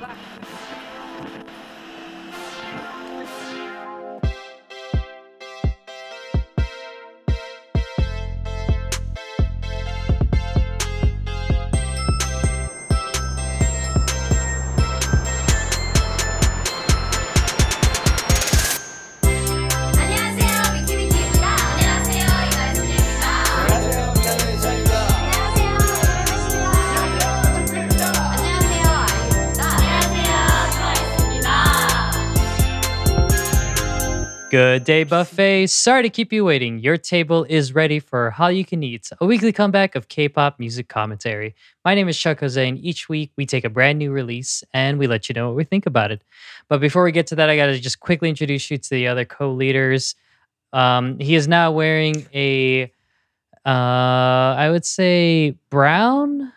back. Day, buffet. Sorry to keep you waiting. Your table is ready for How You Can Eat, a weekly comeback of K pop music commentary. My name is Chuck Jose, and each week we take a brand new release and we let you know what we think about it. But before we get to that, I got to just quickly introduce you to the other co leaders. Um, he is now wearing a, uh, I would say brown.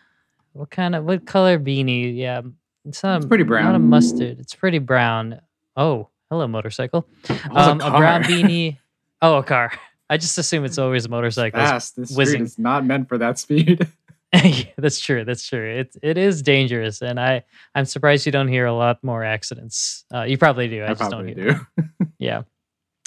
What kind of, what color beanie? Yeah, it's not It's pretty brown. Not a mustard. It's pretty brown. Oh, hello, motorcycle. was a Um, a, brown beanie. Oh, a car. I just assume it's always motorcycles. Fast. This street is not meant for that speed. Yeah, that's true. That's true. It it is dangerous, and I I'm surprised you don't hear a lot more accidents. Uh, you probably do. I, I just don't hear. do. Yeah.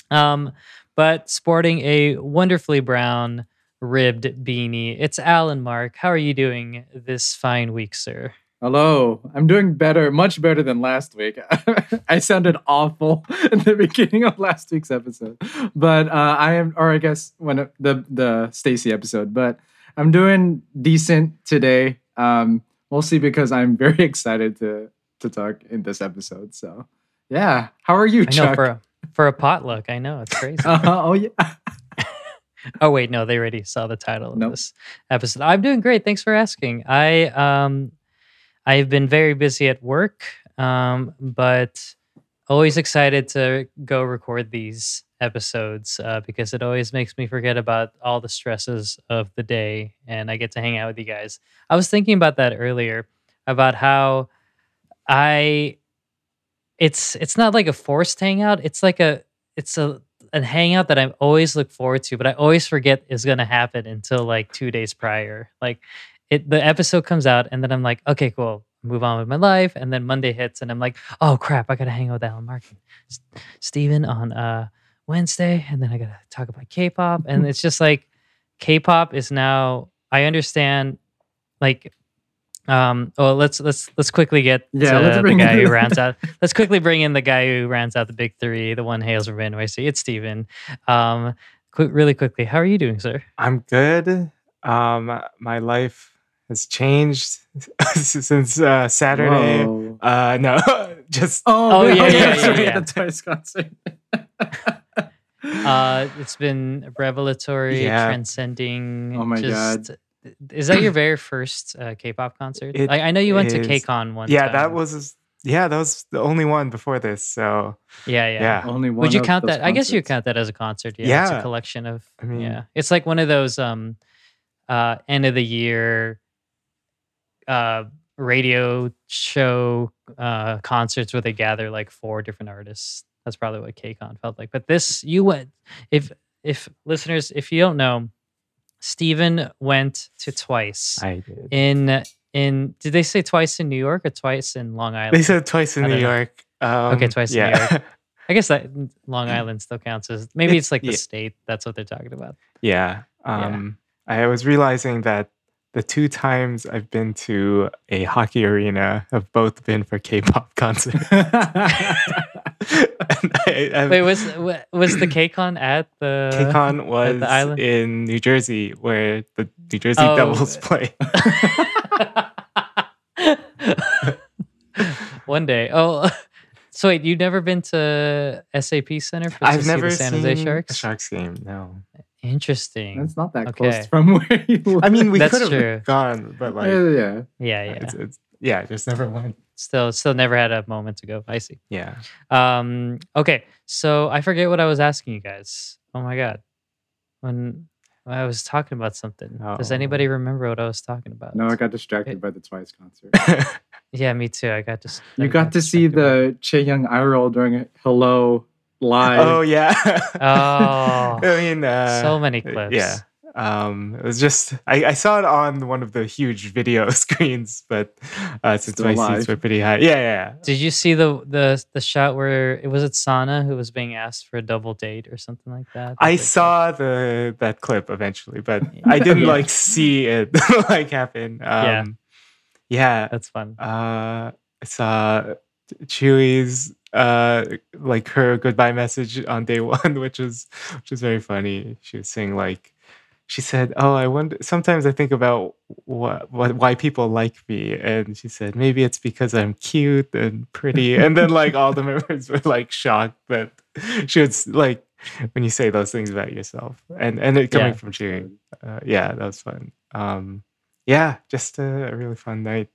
Um, but sporting a wonderfully brown ribbed beanie, it's Alan Mark. How are you doing this fine week, sir? Hello. I'm doing better, much better than last week. I sounded awful in the beginning of last week's episode, but uh, I am, or I guess when it- the the Stacy episode, but I'm doing decent today. Um, mostly because I'm very excited to to talk in this episode. So, yeah. How are you, I know for a, for a potluck. I know it's crazy. Uh, oh yeah. Oh wait, no, they already saw the title of Nope. this episode. I'm doing great. Thanks for asking. I um I've been very busy at work, um, but always excited to go record these episodes uh, because it always makes me forget about all the stresses of the day and I get to hang out with you guys. I was thinking about that earlier about how I it's it's not like a forced hangout. It's like a it's a a hangout that I always look forward to, but I always forget is going to happen until like two days prior. Like it, the episode comes out, and then I'm like, okay, cool, move on with my life. And then Monday hits, and I'm like, oh crap, I got to hang out with Alan Mark S- Steven on uh, Wednesday, and then I got to talk about K-pop, and it's just like K-pop is now. I understand, like. Um. Well, let's let's let's quickly get Yeah, let's the bring guy in- who rounds out. Let's quickly bring in the guy who rounds out the big three. The one hails from NYC. It's Steven. Um, quick, really quickly, how are you doing, sir? I'm good. Um, my life has changed since uh, Saturday. Whoa. Uh, no, just Oh, Oh, yeah, yeah, that's yeah, yeah. The Twice concert. Uh, it's been revelatory, Yeah. transcending. Oh my just, Is that your very first uh, K-pop concert? It I, I know you went to is- KCON one. yeah, time. that was yeah, that was the only one before this. So Yeah, yeah. yeah, Only one. Would you of count those that? I guess you concerts. count that as a concert. Yeah, it's a collection of. I mean- yeah, it's like one of those um, uh, end of the year, uh, radio show uh concerts where they gather like four different artists. That's probably what KCON felt like. But this, you went. If if listeners, if you don't know, Steven went to twice I did. in in. Did they say twice in New York or twice in Long Island? They said twice in New know. York. Um, Okay, twice in New yeah. York. I guess that Long Island still counts as maybe It's- it's like the yeah. state. That's what they're talking about. yeah. Um, I was realizing that the two times I've been to a hockey arena have both been for K-pop concerts. I, I've- Wait, was was the KCON at the KCON was the island? in New Jersey, where the New Jersey Oh, Devils play. One day. Oh, so wait, you've never been to SAP Center for I've never the San seen Jose a Sharks? Sharks game. No, Interesting. That's not that Okay. close from where you live. I mean we That's could true. have gone, but like, yeah, yeah. yeah, yeah. It's, it's, yeah, just never went. Still, still never had a moment to go. I see. Yeah, Um. Okay. So I forget what I was asking you guys. Oh my god. When I was talking about something. Does Oh. anybody remember what I was talking about? No, I got distracted by the Twice concert. Yeah, me too. I got to. you got to see the Chaeyoung eye roll during Hello live. oh yeah. Oh. I mean, uh, so many clips. Yeah. Um, it was just I, I saw it on one of the huge video screens, but uh, since Still my live. seats were pretty high, yeah, yeah, yeah. Did you see the the the shot where it was it Sana who was being asked for a double date or something like that? I Like, saw the that clip eventually, but I didn't Yeah. like see it like happen. Yeah. Um, yeah, That's fun. uh, I saw Tzuyu's uh like her goodbye message on day one, which was which was very funny. She was saying like she said, "Oh, I wonder. Sometimes I think about what, what why people like me." And she said, "Maybe it's because I'm cute and pretty." And then like all the members were like shocked that she was like when you say those things about yourself, and and it coming Yeah. from cheering. Uh, yeah, that was fun. Um, yeah, just a, a really fun night.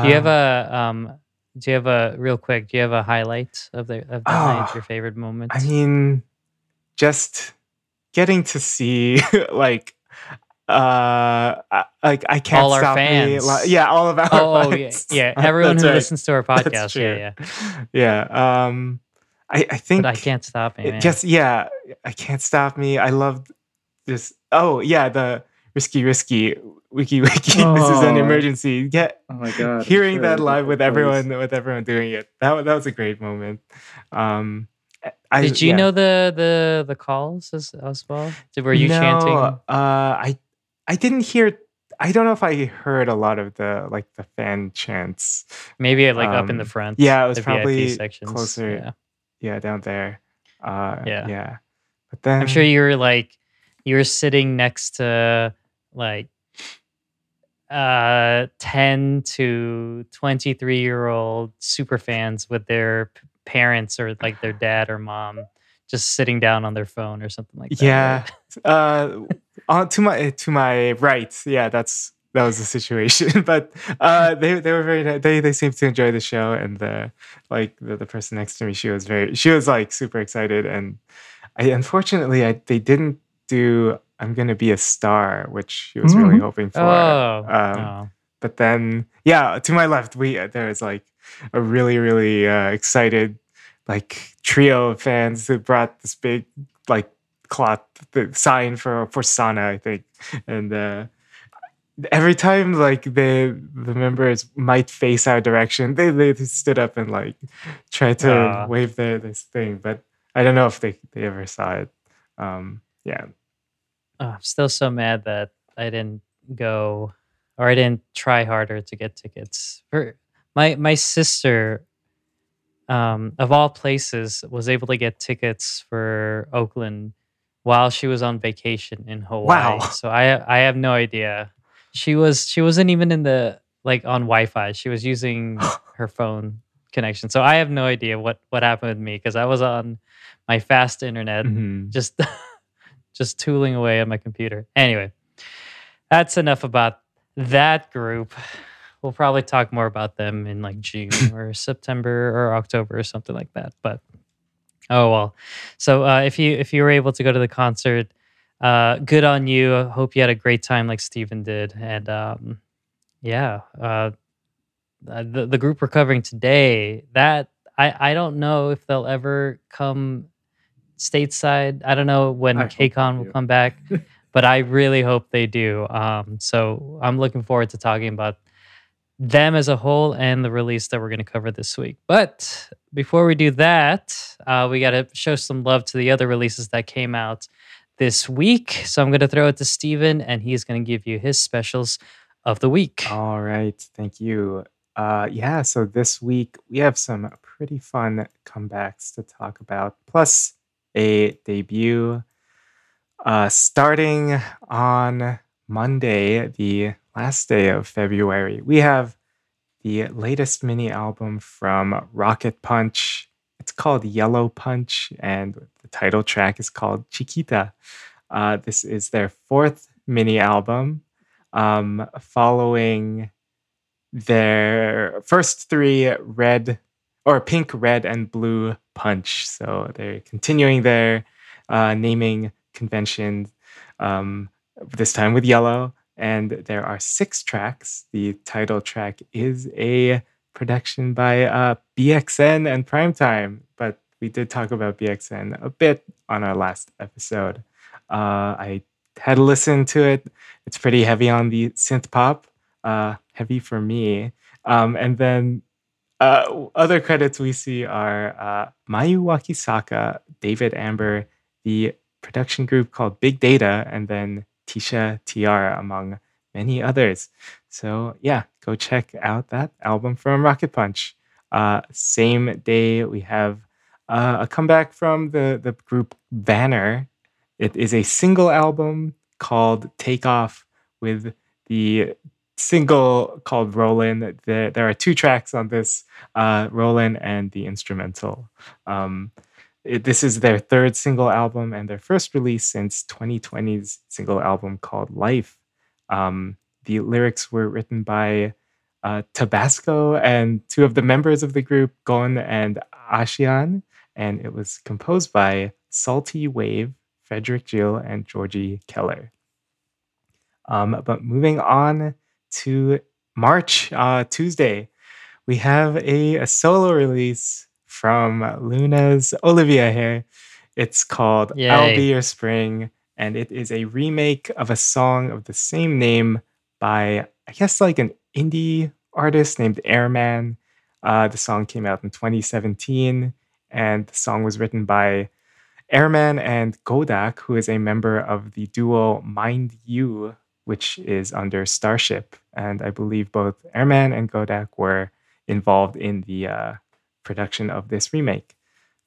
Do you have Um, a um? Do you have a real quick? Do you have a highlight of the of the night? Ah, Your favorite moment? I mean, just getting to see like uh like I can't All our stop me. fans. Yeah, all of our oh, oh, yeah, yeah. Everyone who right. listens to our podcast, yeah, yeah. Yeah. Um I, I think But I can't stop me, just yeah, I can't stop me. I loved this oh yeah, the risky risky wiki wiki. this is an Oh. emergency. Get Oh my god! hearing sure, that live with voice. everyone with everyone doing it. That that was a great moment. Um I, Did you yeah. know the the the calls as, as well? Did, were you no, chanting? Uh, I I didn't hear. I don't know if I heard a lot of the like the fan chants. Maybe like up in the um, front. yeah, it was probably VIP sections. closer. Yeah. Yeah, down there. Uh, Yeah. yeah. But then I'm sure you were like you were sitting next to like uh 10 to 23 year old super fans with their p- parents or like their dad or mom just sitting down on their phone or something like that. Yeah. right? uh, on to my to my right. Yeah, that's that was the situation. but uh, they they were very they they seemed to enjoy the show, and the like the, the person next to me, she was very she was like super excited, and I unfortunately I they didn't do I'm gonna be a star, which he was really Mhm. hoping for. Oh, um, oh. but then yeah to my left we there was like a really really uh, excited like trio of fans who brought this big like cloth the sign for for sana i think and uh every time like the the members might face our direction they they stood up and like tried to Aw. wave their this thing but i don't know if they they ever saw it um yeah Oh, I'm still so mad that I didn't go or I didn't try harder to get tickets. For my my sister, um, of all places, was able to get tickets for Oakland while she was on vacation in Hawaii. Wow. So I I have no idea. She was she wasn't even in the like on Wi-Fi. She was using her phone connection. So I have no idea what what happened with me because I was on my fast internet Mhm. just just tooling away on my computer. Anyway, that's enough about that group. We'll probably talk more about them in like June or September or October or something like that. But oh well. So uh, if you if you were able to go to the concert, uh, good on you. I hope you had a great time like Steven did. And um, yeah, uh, uh, the the group we're covering today that I I don't know if they'll ever come stateside. I don't know when KCON will come back, but I really hope they do. Um, so I'm looking forward to talking about them as a whole and the release that we're going to cover this week. But before we do that, uh, we got to show some love to the other releases that came out this week. So I'm going to throw it to Steven, and he's going to give you his specials of the week. All right, thank you. Uh, yeah, so this week we have some pretty fun comebacks to talk about, plus a debut. Uh, starting on Monday, the last day of February, we have the latest mini album from Rocket Punch. It's called Yellow Punch, and the title track is called Chiquita. Uh, this is their fourth mini album um, following their first three red or pink, red, and blue punch. So they're continuing their uh, naming convention, um, this time with yellow. And there are six tracks. The title track is a production by uh, BXN and Primetime, but we did talk about BXN a bit on our last episode. Uh, I had to listen to it. It's pretty heavy on the synth pop, uh, heavy for me. Um, and then uh, other credits we see are uh, Mayu Wakisaka, David Amber, the production group called Big Data, and then Tisha Tiara, among many others. So yeah, go check out that album from Rocket Punch. Uh, same day we have uh, a comeback from the the group Banner. It is a single album called Take Off with the single called Rollin. There, there are two tracks on this uh, Rollin and the instrumental. Um, it, this is their third single album and their first release since 2020's single album called Life. Um, the lyrics were written by uh, Tabasco and two of the members of the group, Gon and Ashian, and it was composed by Salty Wave, Frederick Gill, and Georgie Keller. Um, but moving on to March, uh, Tuesday, we have a, a solo release from Loona's Olivia Hye. It's called Yay. I'll Be Your Spring, and it is a remake of a song of the same name by, I guess, like an indie artist named Airman. Uh, the song came out in 2017, and the song was written by Airman and Godak, who is a member of the duo Mind You, which is under Starship. And I believe both Airman and Godak were involved in the uh, production of this remake.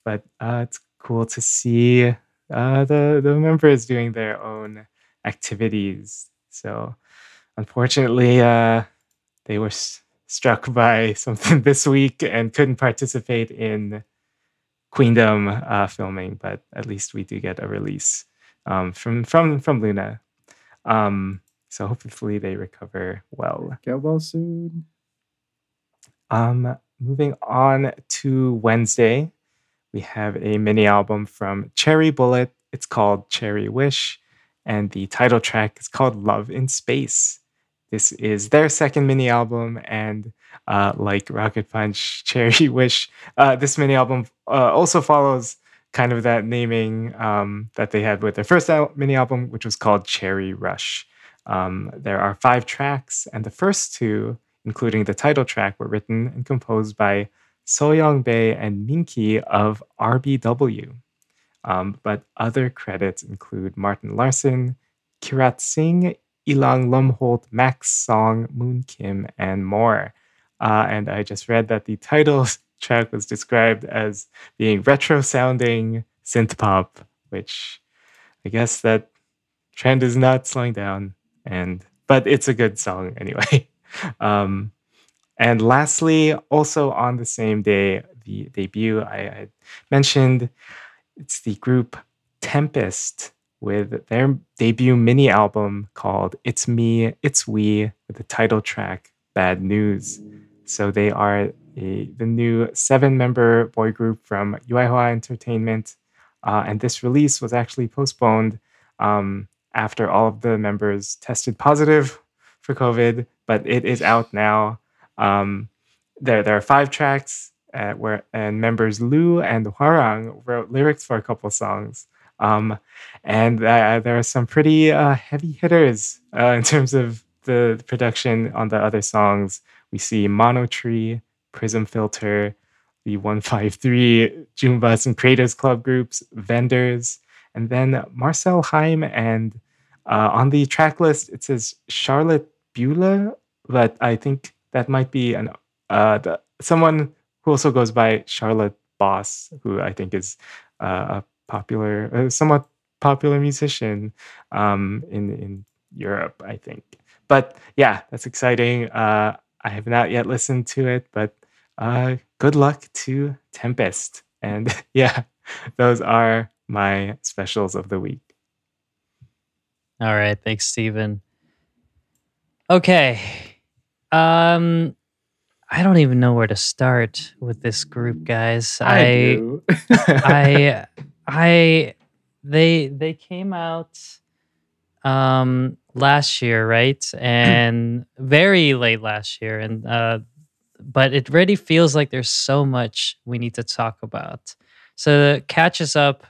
But uh, it's cool to see uh, the the members doing their own activities. So unfortunately, uh, they were s- struck by something this week and couldn't participate in Queendom uh, filming. But at least we do get a release um, from from from Loona. Um, so hopefully they recover well. Get well soon. Um, moving on to Wednesday, we have a mini album from Cherry Bullet. It's called Cherry Wish, and the title track is called Love in Space. This is their second mini album, and uh, like Rocket Punch, Cherry Wish, uh, this mini album uh, also follows kind of that naming um, that they had with their first mini album, which was called Cherry Rush. Um, there are five tracks, and the first two including the title track, were written and composed by Soyoung Bae and Minky of RBW. Um, but other credits include Martin Larson, Kirat Singh, Ilang Lumholt, Max Song, Moon Kim, and more. Uh, and I just read that the title track was described as being retro sounding synth pop, which I guess that trend is not slowing down. And but it's a good song anyway. Um, and lastly, also on the same day, the debut I, I mentioned, it's the group Tempest with their debut mini album called It's Me, It's We, with the title track Bad News. So they are a, the new seven member boy group from Yuehua Entertainment. Uh, and this release was actually postponed um, after all of the members tested positive for COVID, but it is out now. Um, there, there are five tracks uh, where and members Lu and Hwarang wrote lyrics for a couple songs. Um, and uh, there are some pretty uh, heavy hitters uh, in terms of the production on the other songs. We see Mono Tree, Prism Filter, the 153 Joombas and Creators Club groups, Vendors, and then Marcel Heim. And uh, on the track list, it says Charlotte Bueller, but I think that might be an uh, the, someone who also goes by Charlotte Boss, who I think is uh, a popular, somewhat popular musician um, in in Europe, I think. But yeah, that's exciting. Uh, I have not yet listened to it, but uh, good luck to Tempest. And yeah, those are my specials of the week. All right, thanks, Stephen. Okay, um, I don't even know where to start with this group, guys. I, I. I, I, they, they came out, um, last year, right, and very late last year, and uh, but it really feels like there's so much we need to talk about. So catch us up,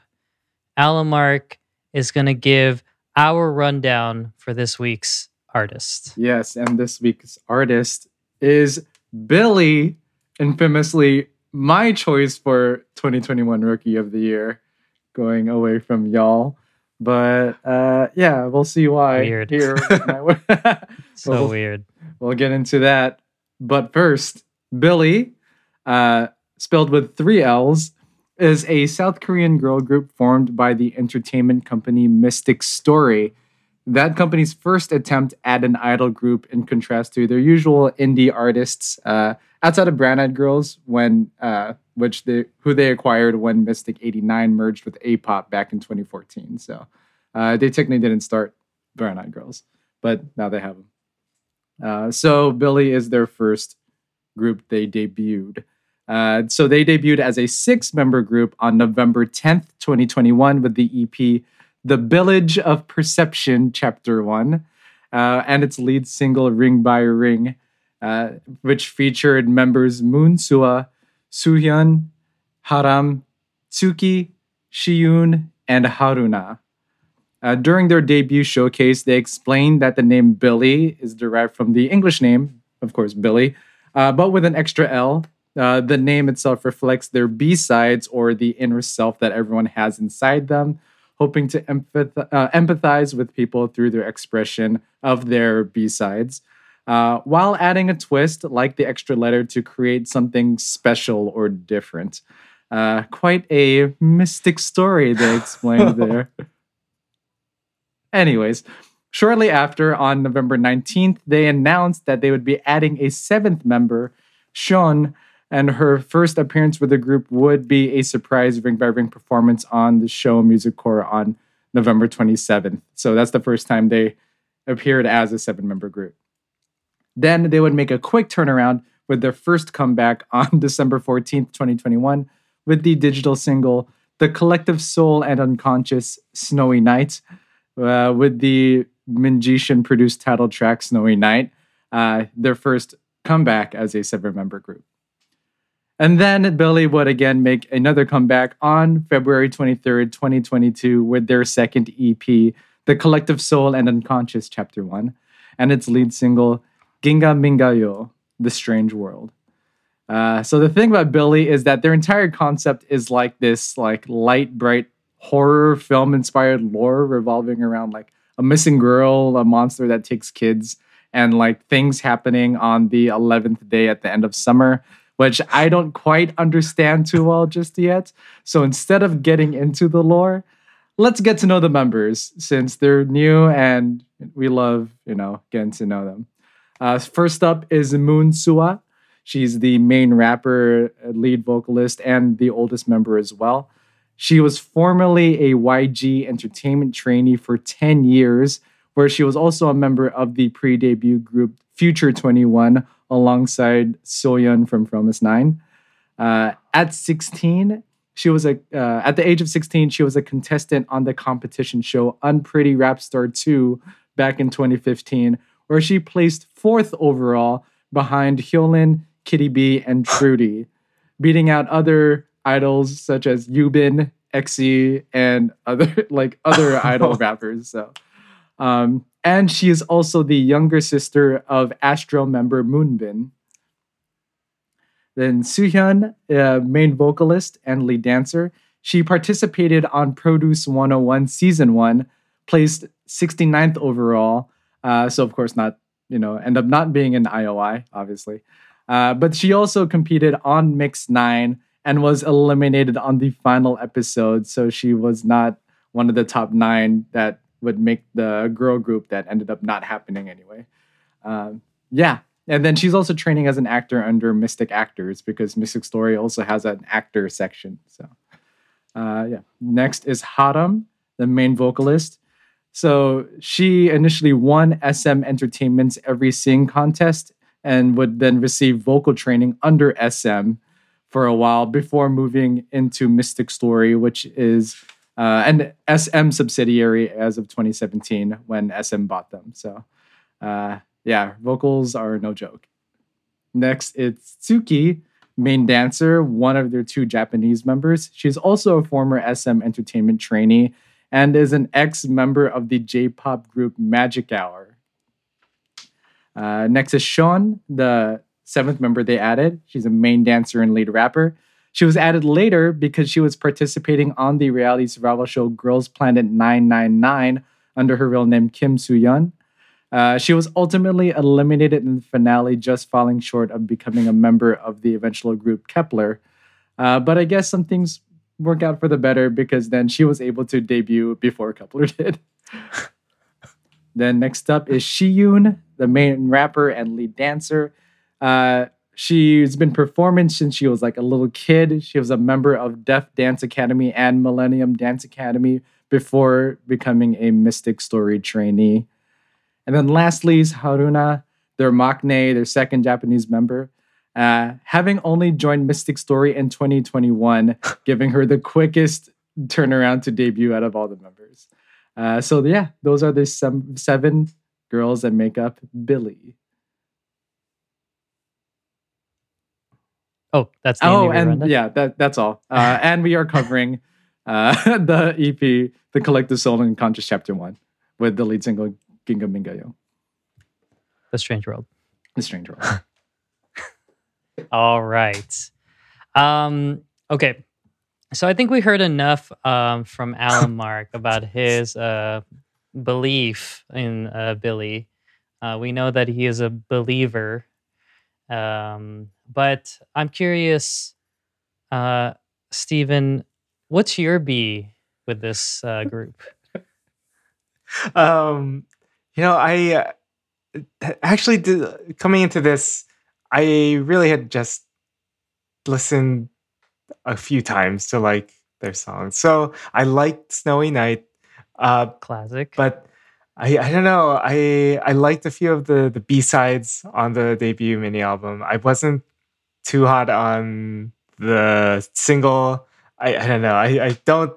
Alamark is going to give our rundown for this week's artist. Yes, and this week's artist is Billlie, infamously my choice for 2021 Rookie of the Year, going away from y'all. But uh, yeah, we'll see why Weird. here. So Well, weird. we'll get into that. But first, Billlie, uh, spelled with three L's, is a South Korean girl group formed by the entertainment company Mystic Story. That company's first attempt at an idol group, in contrast to their usual indie artists, uh, outside of Brown Eyed Girls, when uh, which they who they acquired when Mystic '89 merged with A-pop back in 2014. So uh, they technically didn't start Brown Eyed Girls, but now they have them. Uh, so Billlie is their first group they debuted. Uh, so they debuted as a six-member group on November 10th, 2021, with the EP "The Village of Perception" Chapter One, uh, and its lead single "Ring by Ring," uh, which featured members Moon Sua, Suhyun, Haram, Tsuki, Shiyun, and Haruna. Uh, during their debut showcase, they explained that the name Billlie is derived from the English name, of course, Billy, uh, but with an extra L. Uh, the name itself reflects their B sides or the inner self that everyone has inside them, hoping to empath- uh, empathize with people through their expression of their B sides, uh, while adding a twist like the extra letter to create something special or different. Uh, quite a mystic story they explained there. Anyways, shortly after, on November 19th, they announced that they would be adding a seventh member, Sean, and her first appearance with the group would be a surprise ring by ring performance on the show Music Core on November 27th. So that's the first time they appeared as a seven member group. Then they would make a quick turnaround with their first comeback on December 14th, 2021, with the digital single The Collective Soul and Unconscious Snowy Night, uh, with the Minjishan produced title track Snowy Night, uh, their first comeback as a seven member group. And then Billlie would again make another comeback on February 23rd, 2022, with their second EP, The Collective Soul and Unconscious, Chapter 1, and its lead single, Ginga Mingayo, The Strange World. Uh, so the thing about Billlie is that their entire concept is like this, like light, bright horror film inspired lore revolving around like a missing girl, a monster that takes kids, and like things happening on the 11th day at the end of summer, which I don't quite understand too well just yet. So instead of getting into the lore, let's get to know the members since they're new and we love, you know, getting to know them. Uh, first up is Moon Sua. She's the main rapper, lead vocalist, and the oldest member as well. She was formerly a YG Entertainment trainee for 10 years, where she was also a member of the pre debut group Future 21 alongside Soyeon from Fromis 9. Uh, at 16, she was a uh, at the age of 16, she was a contestant on the competition show Unpretty Rap Star 2 back in 2015, where she placed fourth overall behind Hyolyn, Kitty B, and Truedy, beating out other idols such as Yubin, Exy, and other like other idol rappers. So, um, and she is also the younger sister of Astro member Moonbin. Then Suhyun, uh, main vocalist and lead dancer, she participated on Produce 101 season one, placed 69th overall. Uh, so of course not, you know, end up not being an IOI, obviously. Uh, but she also competed on Mix 9 and was eliminated on the final episode. So she was not one of the top nine that would make the girl group that ended up not happening anyway. Um, yeah. And then she's also training as an actor under Mystic Actors because Mystic Story also has an actor section. So, uh, yeah. Next is Haram, the main vocalist. So she initially won SM Entertainment's Every Sing contest and would then receive vocal training under SM for a while before moving into Mystic Story, which is uh, an SM subsidiary as of 2017 when SM bought them. So, uh, yeah, vocals are no joke. Next, it's Tsuki, main dancer, one of their two Japanese members. She's also a former SM Entertainment trainee and is an ex member of the J pop group Magic Hour. Uh, next is Sean, the seventh member they added. She's a main dancer and lead rapper. She was added later because she was participating on the reality survival show Girls Planet 999 under her real name Kim Soo Yeon. Uh, she was ultimately eliminated in the finale, just falling short of becoming a member of the eventual group Kep1er. Uh, but I guess some things work out for the better because then she was able to debut before Kep1er did. then next up is Shiyun, the main rapper and lead dancer. Uh, she's been performing since she was like a little kid. She was a member of Def Dance Academy and Millennium Dance Academy before becoming a Mystic Story trainee. And then lastly is Haruna, their maknae, their second Japanese member. Uh, having only joined Mystic Story in 2021, giving her the quickest turnaround to debut out of all the members. Uh, so yeah, those are the seven girls that make up Billlie. Oh, that's the Oh, and rundown? yeah, that that's all. Uh, and we are covering uh, the EP, The Collective Soul and Conscious Chapter One, with the lead single Ginga Mingayo. The Strange World. The Strange World. All right. Um, okay. So I think we heard enough um, from Alan Mark about his uh, belief in uh, Billlie. Uh, we know that he is a believer. Um, but I'm curious, uh, Stephen, what's your B with this uh, group? um you know i uh, actually did, coming into this i really had just listened a few times to like their songs so i liked snowy night uh Classic. but i i don't know i i liked a few of the the b-sides on the debut mini album i wasn't too hot on the single i i don't know i i don't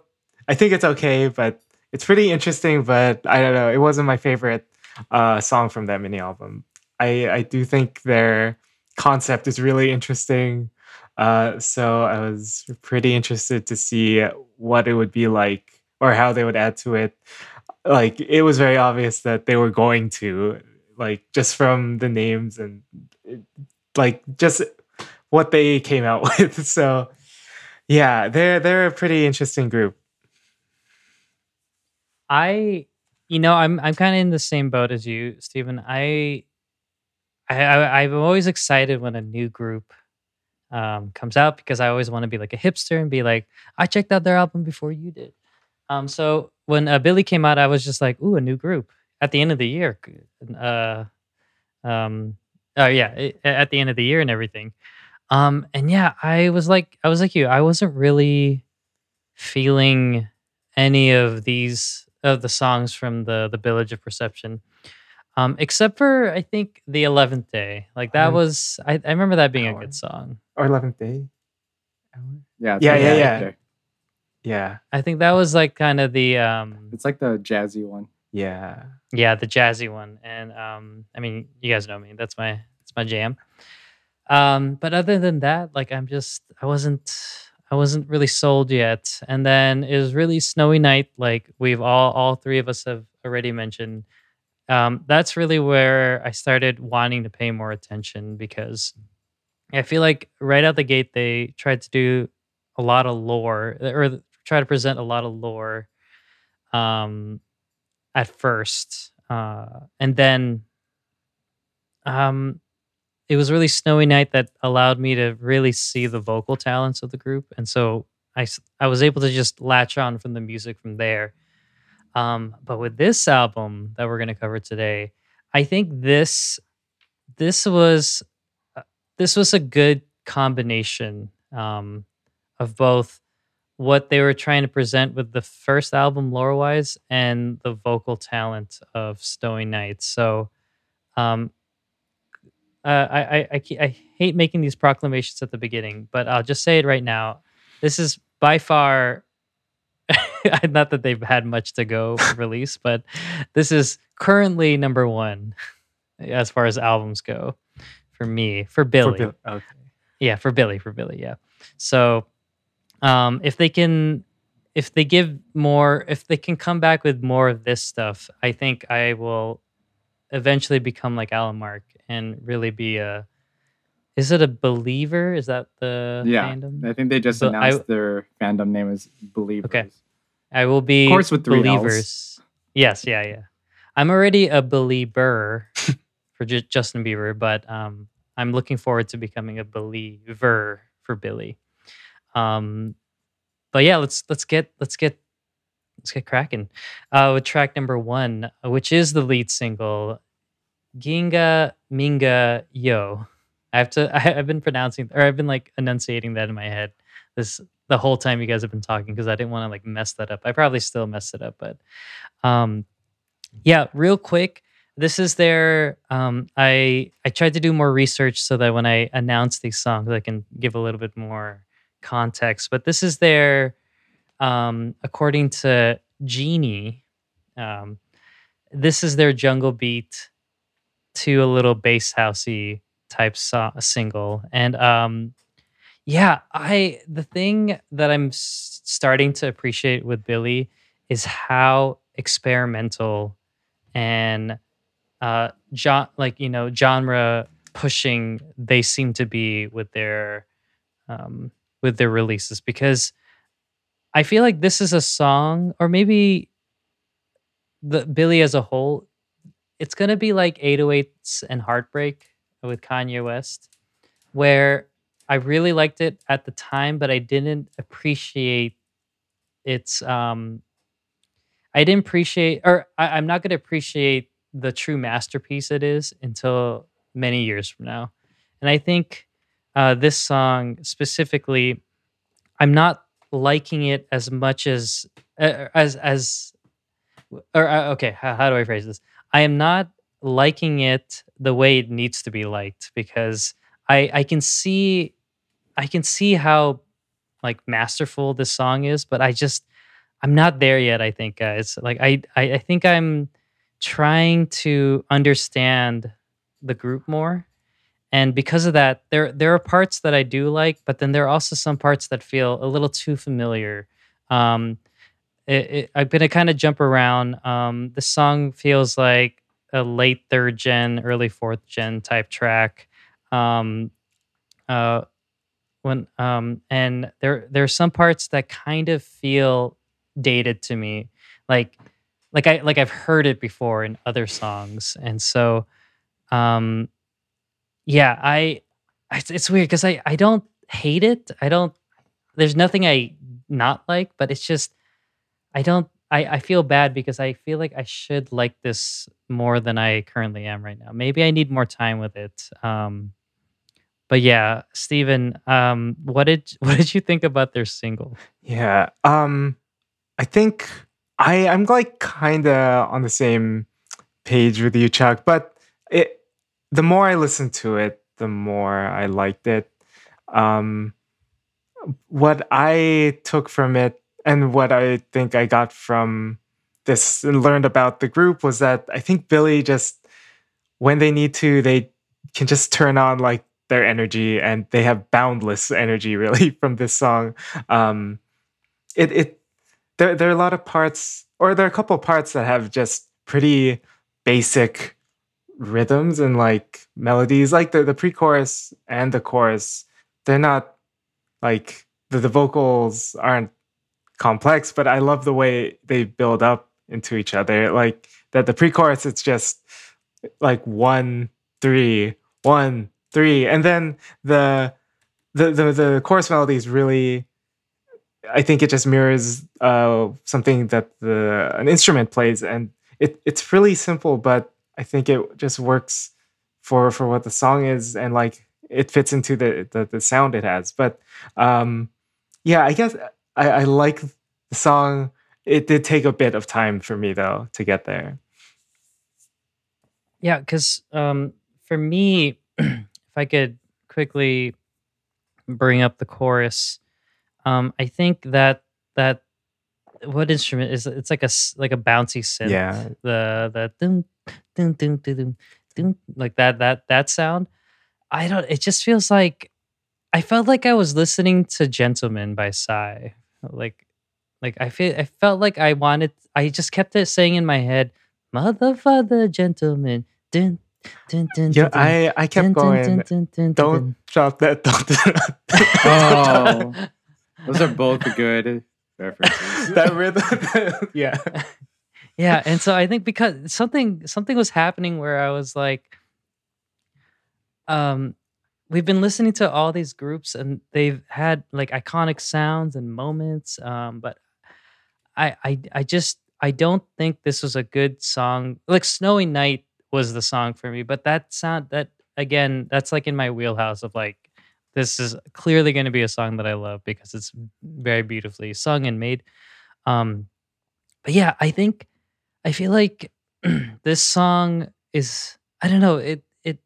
i think it's okay but it's pretty interesting, but I don't know. It wasn't my favorite uh, song from that mini album. I I do think their concept is really interesting. Uh, so I was pretty interested to see what it would be like or how they would add to it. Like it was very obvious that they were going to, like just from the names and like just what they came out with. So yeah, they're they're a pretty interesting group. I, you know, I'm I'm kind of in the same boat as you, Stephen. I, I, I'm always excited when a new group um, comes out because I always want to be like a hipster and be like, I checked out their album before you did. Um, so when uh, Billlie came out, I was just like, ooh, a new group at the end of the year. Uh, um, oh yeah, it- at the end of the year and everything. Um, and yeah, I was like, I was like you. I wasn't really feeling any of these of the songs from the the Village of Perception, um, except for I think the Eleventh Day. Like that Um, was I, I remember that being a good song. Or eleventh day. Yeah, it's Yeah, yeah, yeah. Right there. Yeah, I think that was like kind of the um It's like the jazzy one. yeah. yeah the jazzy one, and um I mean you guys know me. That's my that's my jam. Um, but other than that, like I'm just I wasn't I wasn't really sold yet. And then it was really snowy night, like we've all all three of us have already mentioned. Um, that's really where I started wanting to pay more attention because I feel like right out the gate they tried to do a lot of lore or try to present a lot of lore um at first. Uh and then um it was really snowy night that allowed me to really see the vocal talents of the group and so I I was able to just latch on from the music from there um, but with this album that we're going to cover today i think this this was uh, this was a good combination um, of both what they were trying to present with the first album lore wise and the vocal talent of snowy night so um, uh, I, I, I, I hate making these proclamations at the beginning, but I'll just say it right now. This is by far, not that they've had much to go release, but this is currently number one as far as albums go for me, for For Billlie. Bill- okay. Yeah, for Billlie, for Billlie, yeah. So um if they can if they give more, if they can come back with more of this stuff, I think I will eventually become like Alan Mark and really be a. Is it a believer? Is that the Yeah, fandom? I think they just But I- announced their fandom name is Believers. okay I will be Of course with three Ls. believers. Yes, yeah, yeah. I'm already a believer for Ju- Justin Bieber, but um, I'm looking forward to becoming a believer for Billlie. Um, but yeah, let's let's get let's get let's get cracking uh, with track number one, uh, which is the lead single, Ginga Minga Yo. I have to. I, I've been pronouncing or I've been like enunciating that in my head this the whole time you guys have been talking because I didn't want to like mess that up. I probably still messed it up, but um, yeah, real quick. This is their. Um, I I tried to do more research so that when I announce these songs, I can give a little bit more context. But this is their, um, according to Genie, um, this is their jungle beat to a little bass housey type so- single, and um, yeah, I the thing that I'm s- starting to appreciate with Billlie is how experimental and uh jo- like you know genre pushing they seem to be with their um with their releases because I feel like this is a song or maybe the Billlie as a whole it's to be like 808s and Heartbreak with Kanye West where I really liked it at the time, but I didn't appreciate its. Um, I didn't appreciate, or I, I'm not to appreciate the true masterpiece it is until many years from now. And I think uh, this song specifically, I'm not liking it as much as uh, as as. Or uh, okay, how, how do I phrase this? I am not liking it the way it needs to be liked because I I can see I can see how like masterful this song is, but I just I'm not there yet. I think guys, like I I, I think I'm trying to understand the group more, and because of that, there there are parts that I do like, but then there are also some parts that feel a little too familiar. Um, it, it, I'm gonna kind of jump around. Um, the song feels like a late third gen, early fourth gen type track. Um, uh, when um, and there there are some parts that kind of feel dated to me, like like I like I've heard it before in other songs, and so um, yeah, I it's, it's weird because I I don't hate it. I don't. There's nothing I not like, but it's just I don't. I, I feel bad because I feel like I should like this more than I currently am right now. Maybe I need more time with it. Um, but yeah, Stephen, um, what did what did you think about their single? Yeah. Um I think I I'm like kind of on the same page with you Chuck, but it the more I listened to it, the more I liked it. Um what I took from it and what I think I got from this and learned about the group was that I think Billlie just when they need to they can just turn on like their energy and they have boundless energy really from this song um it it there, there are a lot of parts or there are a couple parts that have just pretty basic rhythms and like melodies like the, the pre-chorus and the chorus they're not like the, the vocals aren't complex but i love the way they build up into each other. Like that the pre-chorus it's just like one three one three and then the the the, the chorus melody is really i think it just mirrors uh something that the an instrument plays and it it's really simple but i think it just works for for what the song is and like it fits into the the, the sound it has. But um yeah i guess i i like the song. It did take a bit of time for me though to get there. Yeah, because um, for me, if I could quickly bring up the chorus, um, I think that that what instrument is it's like a like a bouncy synth. yeah. The the dum, dum, dum, dum, dum, dum, like that that that sound. I don't. It just feels like I felt like I was listening to "Gentleman" by Psy. Like like I feel I felt like I wanted I just kept it saying in my head, "Mother, father, gentleman." Dun, dun, dun, Yeah, dun, dun, I I kept dun, dun, going. dun, dun, dun, Don't drop that. Don't. Oh. Those are both good references. that rhythm. yeah. Yeah and so i think because something something was happening where i was like um we've been listening to all these groups and they've had like iconic sounds and moments um but i i i just i don't think this was a good song. Like snowy night was the song for me but that sound that again that's like in my wheelhouse of like this is clearly going to be a song that i love because it's very beautifully sung and made. Um but yeah i think i feel like this song is i don't know it it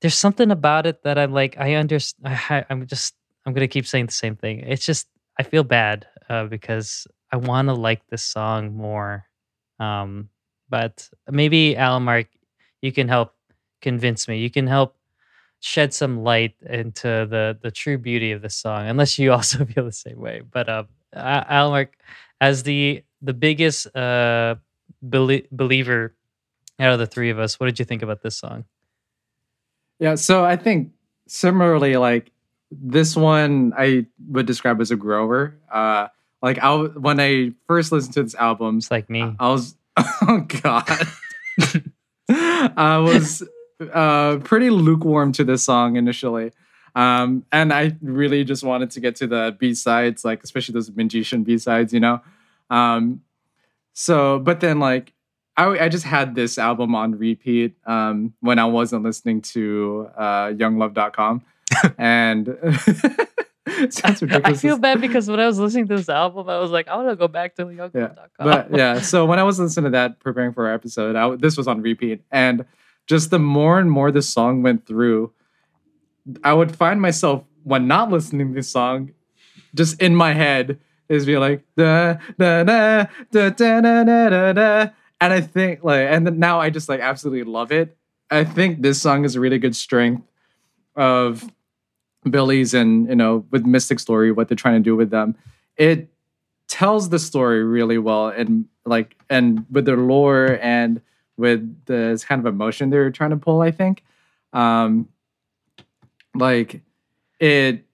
there's something about it that i'm like i understand i'm just i'm gonna keep saying the same thing. It's just i feel bad uh, because i want to like this song more um but maybe alan mark you can help convince me. You can help shed some light into the the true beauty of this song unless you also feel the same way. But uh alan mark as the the biggest uh belie- believer out of the three of us. What did you think about this song? Yeah, so I think similarly, like this one, I would describe as a grower. Uh, like I when I first listened to this album, it's like me. I was oh god, I was uh, pretty lukewarm to this song initially, um, and I really just wanted to get to the B sides, like especially those Minjishin B sides, you know. Um, so, but then like I, I just had this album on repeat um, when I wasn't listening to uh, YoungLove.com, and it sounds I feel bad because when I was listening to this album, I was like, I want to go back to young.com. but yeah so when i was listening to that preparing for our episode I, this was on repeat. And just the more and more the song went through i would find myself when not listening to this song just in my head is be like da da da da da da da da. And i think like and now i just like absolutely love it. I think this song is a really good strength of Billlie's and you know with mystic story what they're trying to do with them. It tells the story really well and like and with their lore and with the kind of emotion they're trying to pull i think. Um like it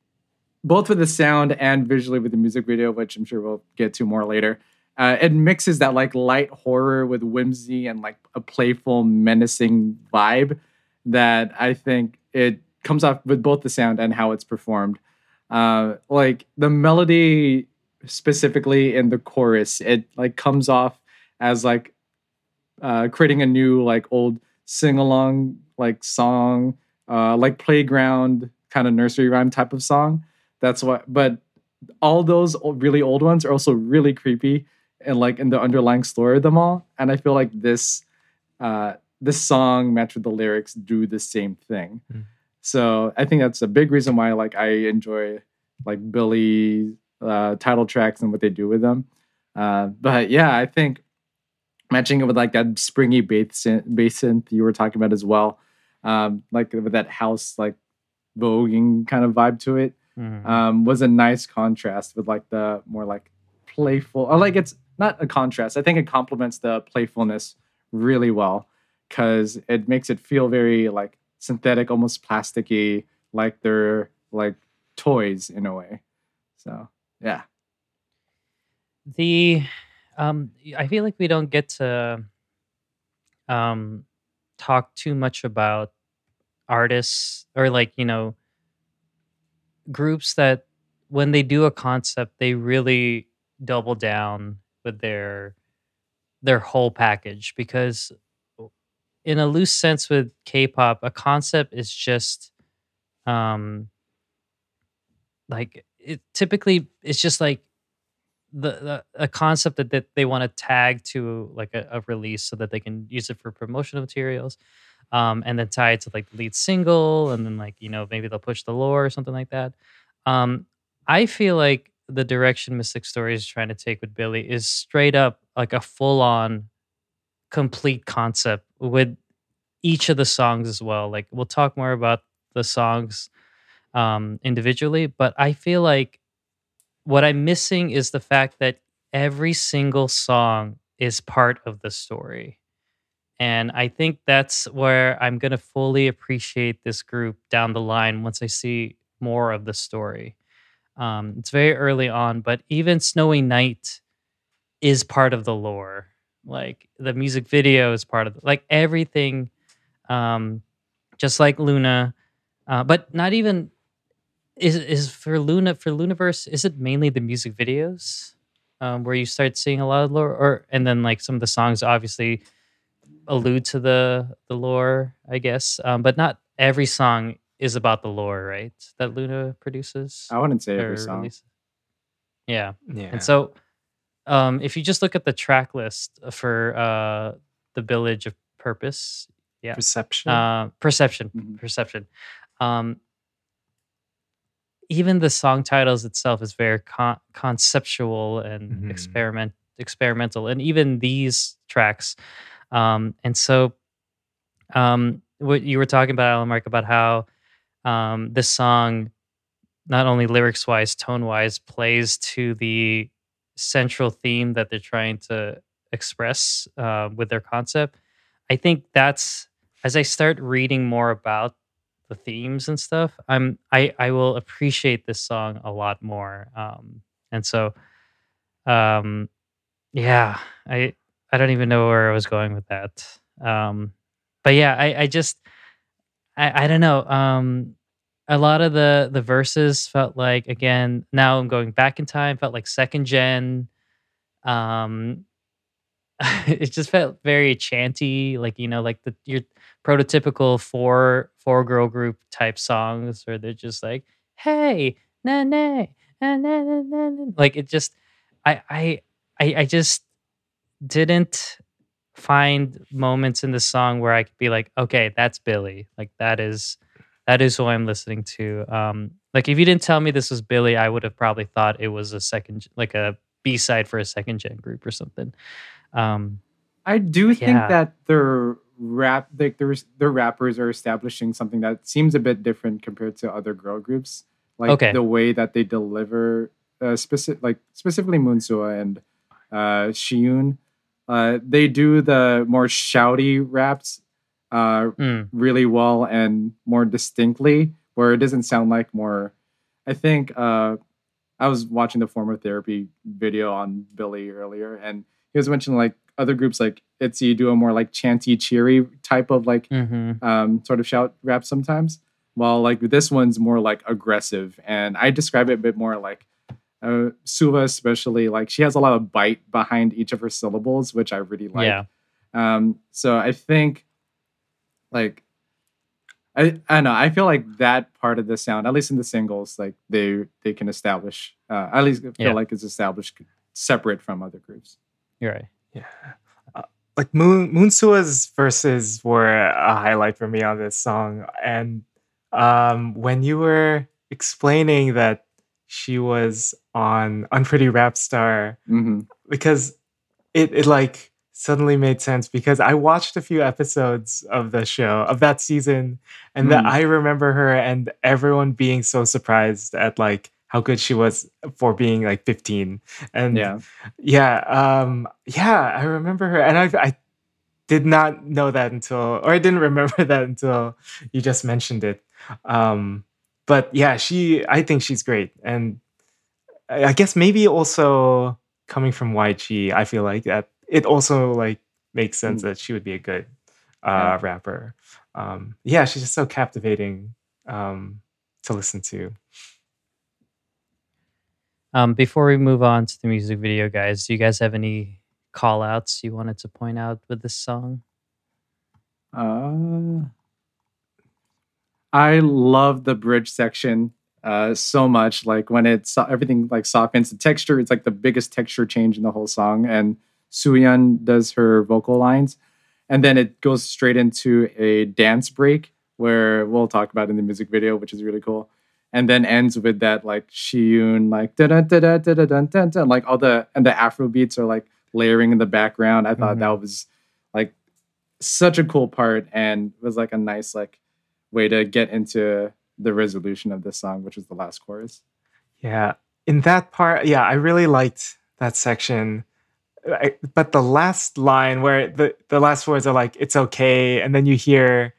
both with the sound and visually with the music video which i'm sure we'll get to more later uh, it mixes that like light horror with whimsy and like a playful menacing vibe that i think it comes off with both the sound and how it's performed. Uh like the melody specifically in the chorus it like comes off as like uh creating a new like old sing along like song uh like playground kind of nursery rhyme type of song that's what but all those really old ones are also really creepy and like in the underlying story of them all and i feel like this uh this song matched with the lyrics do the same thing Mm. so i think that's a big reason why like i enjoy like Billlie uh, title tracks and what they do with them. Uh, but yeah, I think matching it with like that springy bass synth, bass synth you were talking about as well, um, like with that house like voguing kind of vibe to it, Mhm. um, was a nice contrast with like the more like playful or like it's not a contrast. I think it complements the playfulness really well because it makes it feel very like synthetic, almost plasticky, like they're like toys in a way. So yeah. the um i feel like we don't get to um talk too much about artists or like you know groups that when they do a concept they really double down with their their whole package because in a loose sense with k-pop a concept is just um like it typically it's just like the, the a concept that, that they want to tag to like a, a release so that they can use it for promotional materials um, and then tie it to like the lead single and then like you know maybe they'll push the lore or something like that um, i feel like the direction mystic story is trying to take with Billlie is straight up like a full-on complete concept with each of the songs as well like we'll talk more about the songs um, individually but i feel like what I'm missing is the fact that every single song is part of the story. And I think that's where I'm going to fully appreciate this group down the line once I see more of the story. Um, it's very early on, but even Snowy Night is part of the lore. Like the music video is part of like everything, um, just like Loona, uh, but not even is is for Loona for Loonaverse. Is it mainly the music videos um, where you start seeing a lot of lore, or and then like some of the songs obviously allude to the the lore, I guess, um, but not every song is about the lore, right? That Loona produces I wouldn't say every song. releases. Yeah, Yeah. and so um, if you just look at the track list for uh, the Billage of Purpose, yeah, perception. uh, perception Mhm. perception um even the song titles itself is very con- conceptual and Mhm. experiment experimental and even these tracks um and so um what you were talking about alan mark about how um this song not only lyrics wise tone wise plays to the central theme that they're trying to express uh, with their concept i think that's as I start reading more about the themes and stuff, I'm I I will appreciate this song a lot more. Um, and so, um, yeah, I I don't even know where I was going with that. Um, but yeah, I I just I I don't know. Um, a lot of the the verses felt like again. Now I'm going back in time. Felt like second gen. Um, it just felt very chanty, like you know, like the your prototypical four four girl group type songs, where they're just like, "Hey, na na, na na na na," na," like it just, I I I, I just didn't find moments in the song where I could be like, okay, that's Billlie, like that is that is who I'm listening to. Um, like if you didn't tell me this was Billlie, I would have probably thought it was a second, like a B side for a second gen group or something. Um, I do think Yeah. that their rap, like their their rappers are establishing something that seems a bit different compared to other girl groups. Like Okay. the way that they deliver, uh, specific like specifically Moonsua and uh, Siyoon, uh, they do the more shouty raps uh, mm, really well and more distinctly, where it doesn't sound like more. I think uh, I was watching the former therapy video on Billlie earlier, and he was mentioning like other groups like Itzy do a more like chanty, cheery type of like mhm. um, sort of shout rap sometimes, while like this one's more like aggressive. And I describe it a bit more like uh, Suva, especially like she has a lot of bite behind each of her syllables, which I really like. yeah, Um, so I think like I I don't know, I feel like that part of the sound, at least in the singles, like they they can establish uh at least feel Yeah. like it's established separate from other groups. you're right. Yeah. Uh, like Moon Moonsua's verses were a highlight for me on this song. And um when you were explaining that she was on Unpretty Rap Star, hmm because it, it like suddenly made sense because I watched a few episodes of the show of that season and that Mm. I remember her and everyone being so surprised at like how good she was for being like 15 and Yeah. yeah um yeah i remember her and i i did not know that until or i didn't remember that until you just mentioned it um but yeah she i think she's great and i I guess maybe also coming from yg i feel like that it also like makes sense that she would be a good uh Yeah. rapper um yeah she's just so captivating um to listen to Um, before we move on to the music video, guys, do you guys have any call outs you wanted to point out with this song? Uh, I love the bridge section uh, so much. Like when it's everything like softens the texture, it's like the biggest texture change in the whole song. And Suhyeon does her vocal lines, and then it goes straight into a dance break where we'll talk about in the music video, which is really cool. And then ends with that like Siyoon like da da da da da da da da like all the and the Afro beats are like layering in the background. I thought that was like such a cool part and was like a nice like way to get into the resolution of this song, which is the last chorus. Yeah. in that part, yeah, I really liked that section. I, but the last line where the, the last words are like, it's okay. And then you hear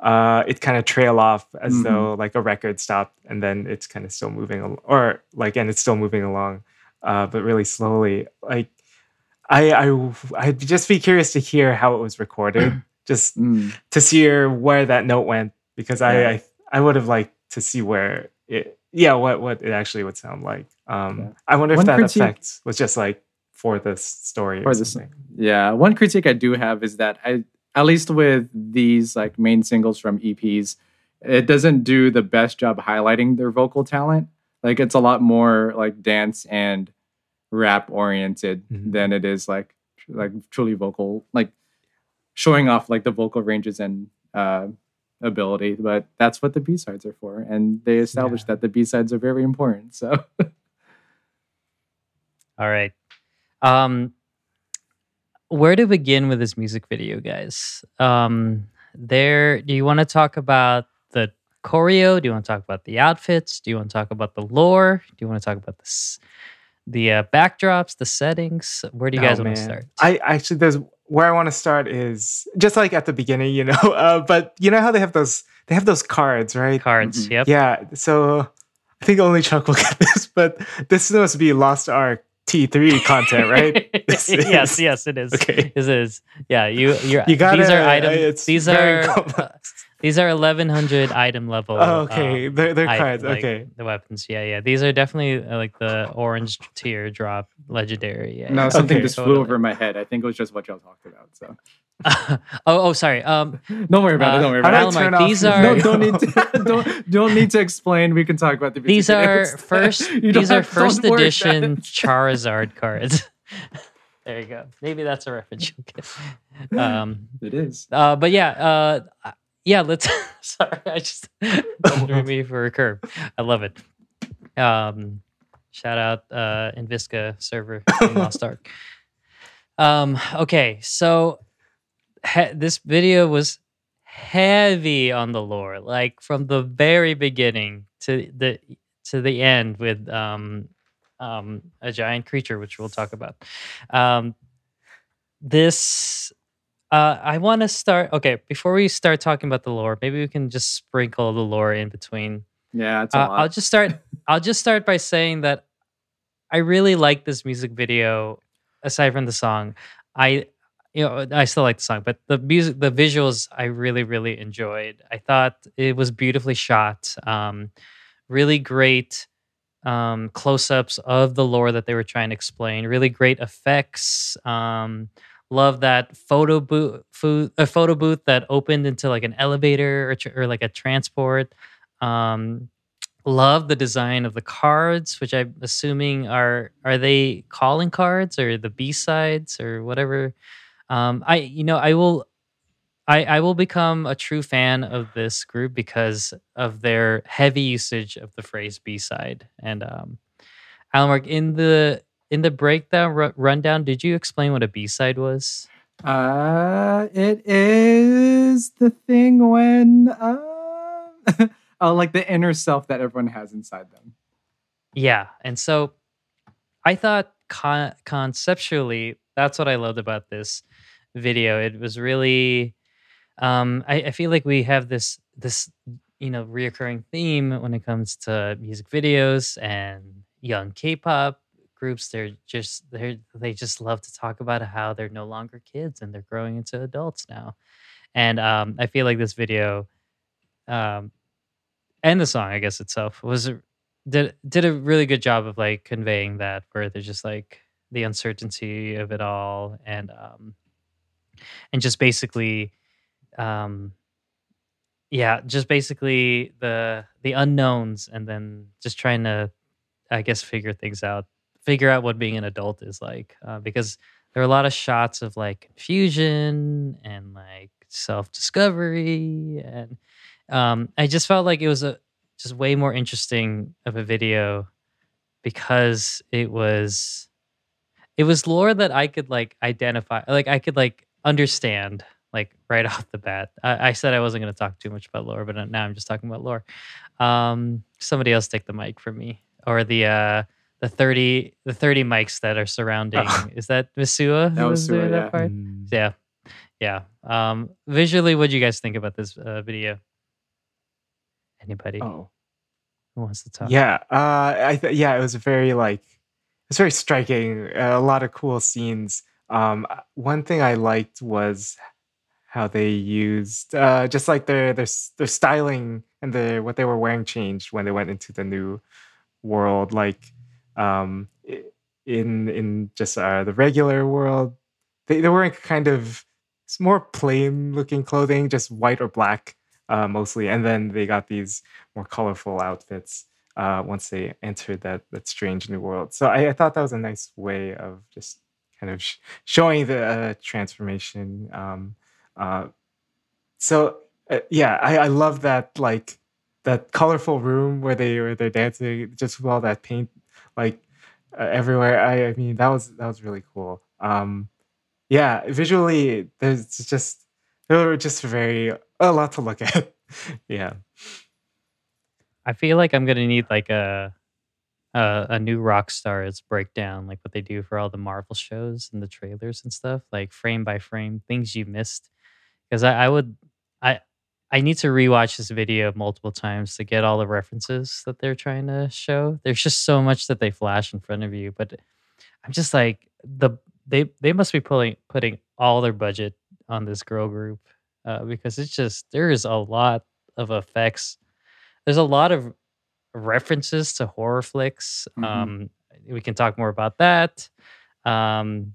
uh, it kind of trail off as Mhm. though like a record stopped and then it's kind of still moving al- or like, and it's still moving along, uh, but really slowly. Like, I, I, I'd just be curious to hear how it was recorded, just Mm. to see where that note went because I, Yeah. I I would have liked to see where it yeah what what it actually would sound like. Um, Yeah. I wonder if One that critique- effect was just like for the s- story For or the s- Yeah, one critique I do have is that I, at least with these like main singles from EPs, it doesn't do the best job highlighting their vocal talent. Like it's a lot more like dance and rap oriented Mhm. than it is like tr- like truly vocal, like showing off like the vocal ranges and uh, ability. But that's what the B sides are for, and they established Yeah. that the B sides are very important. So All right. Um, where to begin with this music video, guys? Um, there. Do you want to talk about the choreo? Do you want to talk about the outfits? Do you want to talk about the lore? Do you want to talk about this, the uh, backdrops, the settings? Where do you Oh, guys want to start? I actually there's where I want to start is just like at the beginning, you know. Uh, but you know how they have those they have those cards, right? Cards. Mhm. Yep. Yeah. So I think only Chuck will get this, but this is supposed to be Lost Ark T3 content, right? Yes. is- Yes. It is. Okay. This is. Yeah. You. You're. You got These it. are item. It's These are. complex. These are 1100 item level. Oh, okay. um, they're they're I- cards. like, okay. The weapons, yeah, yeah. These are definitely uh, like the orange teardrop legendary. Yeah, no, yeah. something Okay. just flew Totally. over my head. I think it was just what y'all talked about. So oh, oh, sorry. Um, don't worry about Uh, it. Don't worry about it. I Alamar, turn off these your are- no, don't need to don't don't need to explain. We can talk about the these are first. These are first edition it. Charizard cards. there you go. Maybe that's a reference you'll get. Um, It is. uh, but yeah, uh, uh, yeah. Let's. sorry, I just threw me for a curve. I love it. Um, shout out uh, Invisca server in Lost Ark. Um, okay, so he- this video was heavy on the lore, like from the very beginning to the to the end with um, um, a giant creature, which we'll talk about. Um, this uh, I want to start. Okay, before we start talking about the lore, maybe we can just sprinkle the lore in between. Yeah, Uh, lot. I'll just start. I'll just start by saying that I really like this music video. Aside from the song, I you know I still like the song, but the music, the visuals, I really really enjoyed. I thought it was beautifully shot. Um, really great um, close-ups of the lore that they were trying to explain. Really great effects. Um, love that photo booth, a photo booth that opened into like an elevator or, tr- or like a transport. Um, love the design of the cards, which I'm assuming are are they calling cards or the B sides or whatever. Um, I you know I will. I, I will become a true fan of this group because of their heavy usage of the phrase B side. And um, Alan Mark, in the in the breakdown ru- rundown, did you explain what a B side was? Uh, it is the thing when uh, oh, like the inner self that everyone has inside them. Yeah, and so I thought con- conceptually that's what I loved about this video. It was really, um, I, I feel like we have this this you know reoccurring theme when it comes to music videos and young K-pop groups. They're just they they just love to talk about how they're no longer kids and they're growing into adults now, and um, I feel like this video. Um, and the song, I guess itself was did did a really good job of like conveying that where there's just like the uncertainty of it all and um and just basically um yeah just basically the the unknowns and then just trying to i guess figure things out figure out what being an adult is like uh, because there are a lot of shots of like confusion and like self-discovery and um i just felt like it was a just way more interesting of a video because it was it was lore that I could like identify like I could like understand like right off the bat. I, I said I wasn't going to talk too much about lore, but now I'm just talking about lore. Um, somebody else take the mic from me or the uh the 30 the 30 mics that are surrounding Oh. is that Misua That who was was doing Sua, that yeah. part? Mm. Yeah. Yeah. Um visually what do you guys think about this uh, video? Anybody Oh. who wants to talk? Yeah, uh, I th- yeah, it was very like it's very striking. Uh, a lot of cool scenes. Um, uh, one thing I liked was how they used uh, just like their their their styling and the what they were wearing changed when they went into the new world. Like um, in in just uh, the regular world, they they were wearing kind of more plain looking clothing, just white or black uh, mostly, and then they got these more colorful outfits uh, once they entered that that strange new world. So I, I thought that was a nice way of just kind of sh- showing the uh, transformation. Um, uh, so uh, yeah, I, I love that like that colorful room where they where they're dancing, just with all that paint like uh, everywhere. I, I mean that was that was really cool. Um, yeah, visually there's just there were just very a lot to look at. yeah. I feel like I'm gonna need like a a, a new Rockstars breakdown, like what they do for all the Marvel shows and the trailers and stuff, like frame by frame, things you missed. Because I, I would, I I need to rewatch this video multiple times to get all the references that they're trying to show. There's just so much that they flash in front of you, but I'm just like the they they must be pulling putting all their budget on this girl group uh, because it's just there is a lot of effects there's a lot of references to horror flicks. Mhm. Um, we can talk more about that. Um,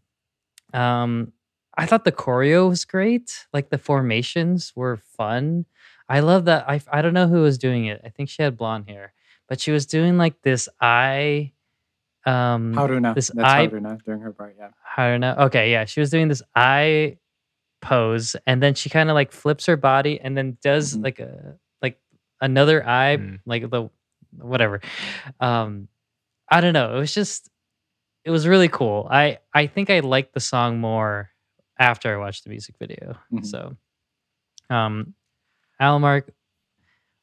um, I thought the choreo was great. Like the formations were fun. I love that. I I don't know who was doing it. I think she had blonde hair, but she was doing like this eye. Um, Haruna. this That's eye- Haruna during her part. Yeah. Know. Okay, yeah, she was doing this eye pose, and then she kind of like flips her body, and then does Mhm. like a like another eye, Mm. like the whatever. Um, I don't know. It was just, it was really cool. I I think I liked the song more after I watched the music video. Mhm. So, um, Almark,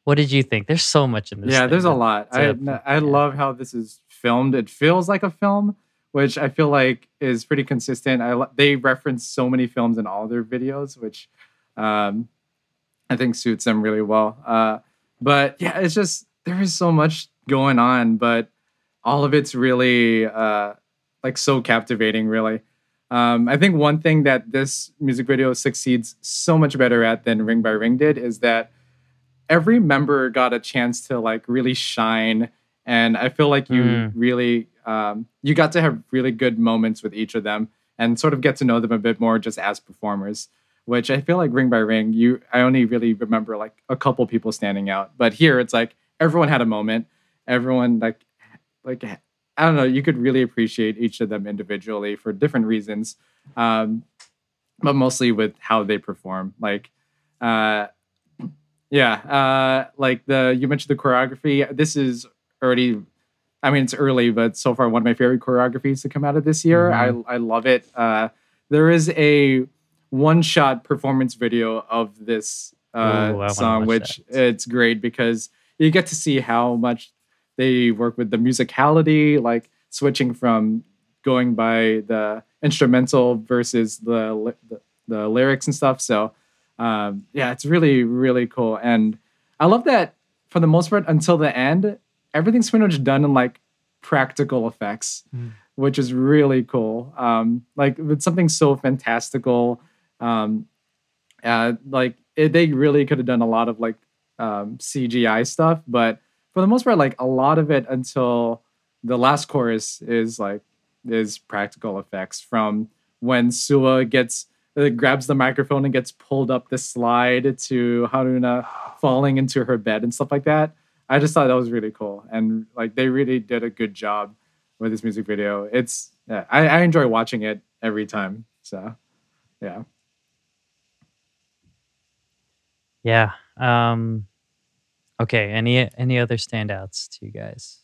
what did you think? There's so much in this. yeah there's a lot i i yeah. love how this is filmed it feels like a film which i feel like is pretty consistent i they reference so many films in all their videos which um i think suits them really well uh but yeah it's just there is so much going on but all of it's really uh like so captivating really um, I think one thing that this music video succeeds so much better at than Ring by Ring did is that every member got a chance to like really shine and i feel like you Mm. really um, you got to have really good moments with each of them and sort of get to know them a bit more just as performers which i feel like ring by ring you i only really remember like a couple people standing out but here it's like everyone had a moment everyone like like i don't know you could really appreciate each of them individually for different reasons um, but mostly with how they perform like uh, yeah, uh, like the you mentioned the choreography. This is already, I mean, it's early, but so far one of my favorite choreographies to come out of this year. Mhm. I I love it. Uh, there is a one shot performance video of this Ooh, uh, song, which that. it's great because you get to see how much they work with the musicality, like switching from going by the instrumental versus the the, the lyrics and stuff. So um, yeah, it's really really cool, and I love that for the most part until the end, everything's pretty much done in like practical effects, Mm. which is really cool. Um, like with something so fantastical, um, uh, like it, they really could have done a lot of like um, CGI stuff, but for the most part, like a lot of it until the last chorus is like is practical effects from when Sua gets uh, grabs the microphone and gets pulled up the slide to Haruna falling into her bed and stuff like that. I just thought that was really cool, and like they really did a good job with this music video. It's yeah, I, I enjoy watching it every time. So yeah, Yeah. Um, okay. Any any other standouts to you guys?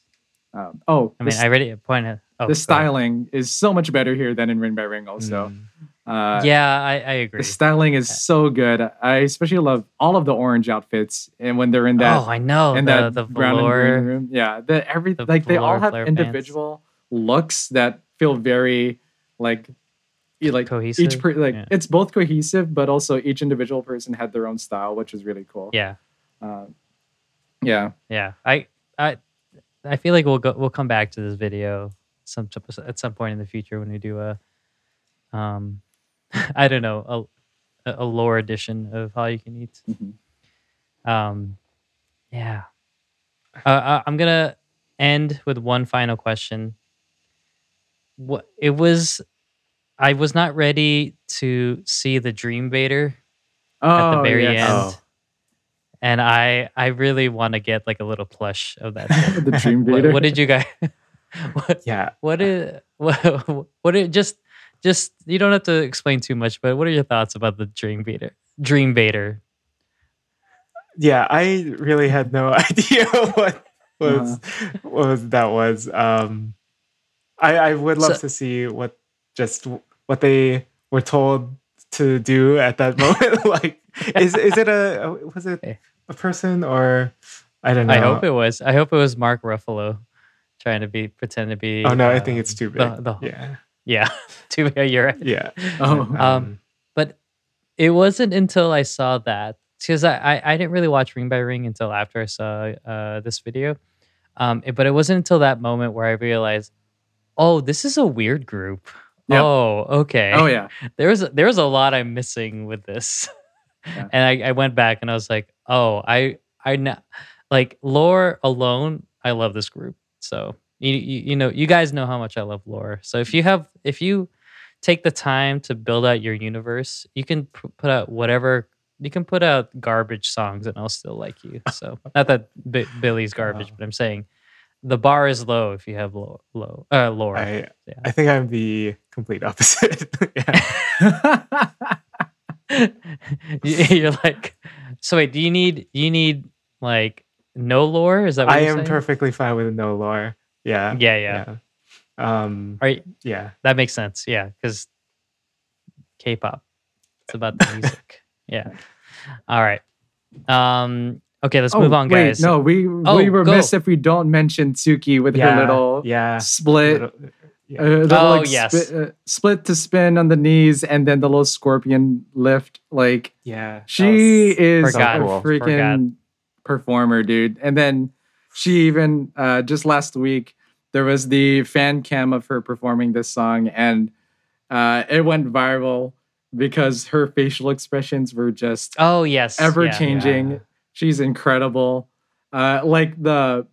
um, oh, I mean, I already pointed. Oh, the styling is so much better here than in Ring by Ring. Also, Mm. uh, yeah, I, I agree. the styling is so good. I especially love all of the orange outfits, and when they're in that oh, I know the that the brown and green room, yeah, the every the like they all have flare pants. individual looks that feel very like like Cohesive? each per, like Yeah. it's both cohesive but also each individual person had their own style which is really cool Yeah. uh, yeah Yeah. I I I feel like we'll go we'll come back to this video some at some point in the future when we do a um I don't know, a a lore edition of how you can eat. Mhm. Um yeah. Uh, I- I'm going to end with one final question. What it was I was not ready to see the Dream Vader at the Oh, very yes. end. Oh. And I I really want to get like a little plush of that. the dream what, what did you guys what Yeah. what is what what it just just you don't have to explain too much, but what are your thoughts about the Dream Vader? Dream Vader. Yeah, I really had no idea what was Uh-huh. what was that was. Um I I would love So- to see what just what they were told to do at that moment. like is is it a was it a person or I don't know. I hope it was. I hope it was Mark Ruffalo trying to be pretend to be Oh no, I um, think it's too big. the- the- yeah. Yeah. too big. You're right. Yeah. Oh. Um, but it wasn't until I saw that because I, I, I didn't really watch Ring by Ring until after I saw uh, this video. Um, it- but it wasn't until that moment where I realized, oh, this is a weird group. Yep. Oh, okay. oh yeah There was there was a lot I'm missing with this, Yeah. and I, I went back and I was like, oh, I I know, like lore alone, I love this group. So you, you you know you guys know how much I love lore. So if you have if you take the time to build out your universe, you can p- put out whatever you can put out garbage songs and I'll still like you. So not that B- Billlie's garbage, Wow. but I'm saying the bar is low if you have low low uh, lore. I Yeah. I think I'm the complete opposite. You- you're like so wait do you need you need like no lore is that what I am saying? perfectly fine with no lore. Yeah. yeah yeah, yeah. Um All right yeah. that makes sense yeah because k-pop it's about the music yeah all right um okay let's Oh, move on wait, guys no we Oh, we were go. remiss if we don't mention Tsuki with Yeah. her little yeah. split Little-. Uh, little, Oh, like, yes. spi- uh, split to spin on the knees and then the little scorpion lift like yeah. She is Forgot. a cool. freaking performer, dude. And then she even uh, just last week there was the fan cam of her performing this song, and uh, it went viral because her facial expressions were just oh yes ever yeah. changing. Yeah. She's incredible. Uh, like the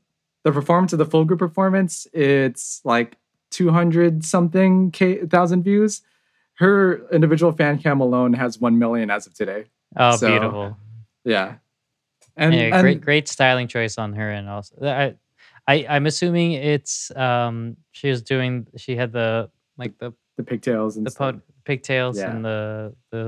the performance of the full group performance, it's like two hundred something k thousand views. Her individual fan cam alone has one million as of today. oh So- beautiful Yeah. And, yeah, and great great styling choice on her and also I, I i'm assuming it's um she was doing she had the like the the pigtails and the stuff. po- pigtails Yeah. and the the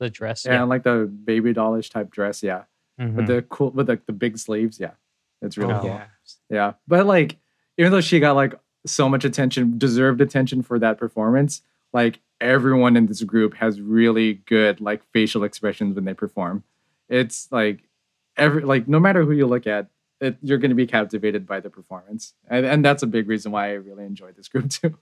the dress yeah, and like the baby dollish type dress, yeah. Mhm. With the cool with like the big sleeves, yeah. It's really Oh, cool. yeah. Yeah. But like, even though she got like so much attention, deserved attention for that performance, like everyone in this group has really good like facial expressions when they perform. It's like every like no matter who you look at, it, you're going to be captivated by the performance, and, and that's a big reason why I really enjoy this group too.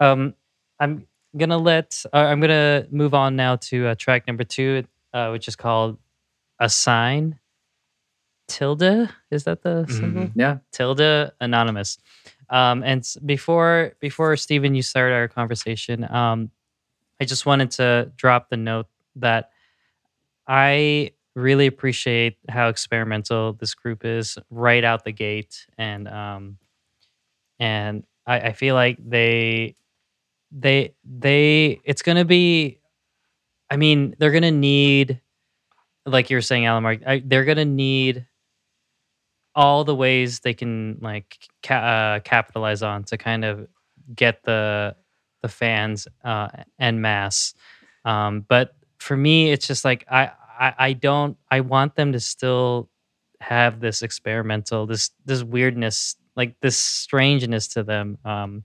Um, I'm gonna let. Uh, I'm gonna move on now to uh, track number two, uh, which is called "A Sign." Tilde is that the symbol? yeah. Tilde Anonymous. Um, and before before Stephen, you start our conversation. Um, I just wanted to drop the note that I really appreciate how experimental this group is right out the gate, and um, and I, I feel like they they they it's gonna be. I mean, they're gonna need, like you were saying, Alan Mark. I, they're gonna need all the ways they can like ca- uh, capitalize on to kind of get the the fans uh, en masse. Um, but for me, it's just like I, I I don't I want them to still have this experimental this this weirdness like this strangeness to them um,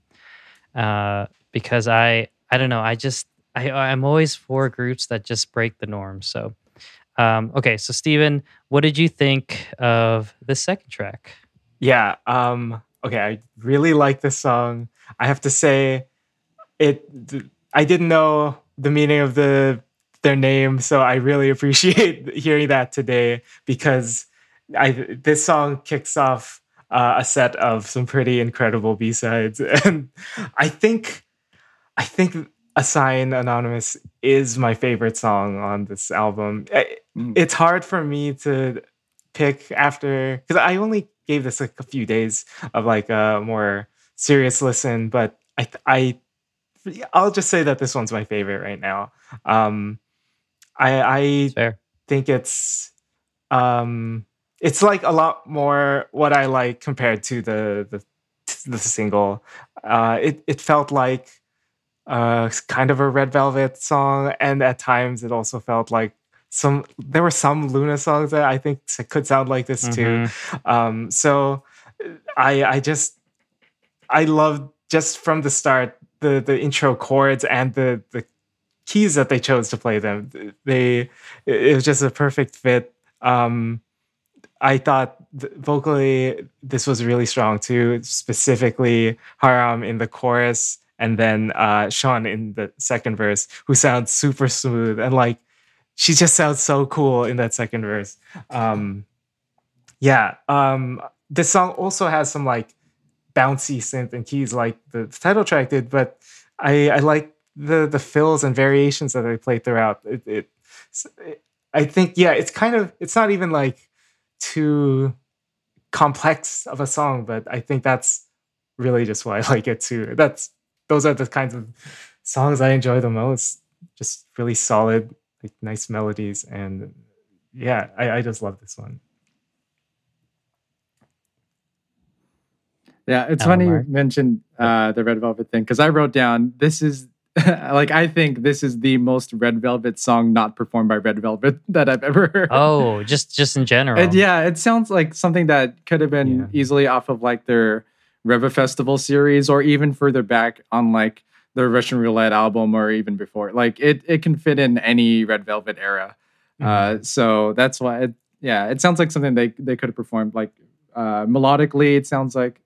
uh, because I I don't know I just I I'm always for groups that just break the norm so. Um, okay, so Steven, what did you think of the second track? Yeah. Um, okay, I really like this song. I have to say, it. I didn't know the meaning of the their name, so I really appreciate hearing that today because I this song kicks off uh, a set of some pretty incredible B sides, and I think I think Assign Anonymous is my favorite song on this album. I- Mm. It's hard for me to pick after because I only gave this like a few days of like a more serious listen, but I I I'll just say that this one's my favorite right now. Um, I I Fair. think it's um it's like a lot more what I like compared to the the the single. Uh it it felt like uh kind of a red velvet song and at times it also felt like some there were some Loona songs that I think could sound like this too. Mhm. Um so I I just I love just from the start the the intro chords and the the keys that they chose to play them. They it was just a perfect fit. Um I thought th- vocally this was really strong too, specifically Haram in the chorus and then uh Sheon in the second verse who sounds super smooth and like she just sounds so cool in that second verse. Um yeah, um this song also has some like bouncy synth and keys like the title track did, but I I like the the fills and variations that they play throughout. It, it, it I think yeah, it's kind of it's not even like too complex of a song, but I think that's really just why I like it too. That's those are the kinds of songs I enjoy the most. Just really solid, like nice melodies, and yeah, I, I just love this one. Yeah, it's funny you mentioned uh, the Red Velvet thing because I wrote down this is like I think this is the most Red Velvet song not performed by Red Velvet that I've ever heard. Oh, just just in general. And yeah, it sounds like something that could have been Yeah. easily off of like their ReVe Festival series or even further back on like the Russian Roulette album or even before. Like it it can fit in any Red Velvet era. Uh, so that's why it, yeah, it sounds like something they they could have performed like uh, melodically. It sounds like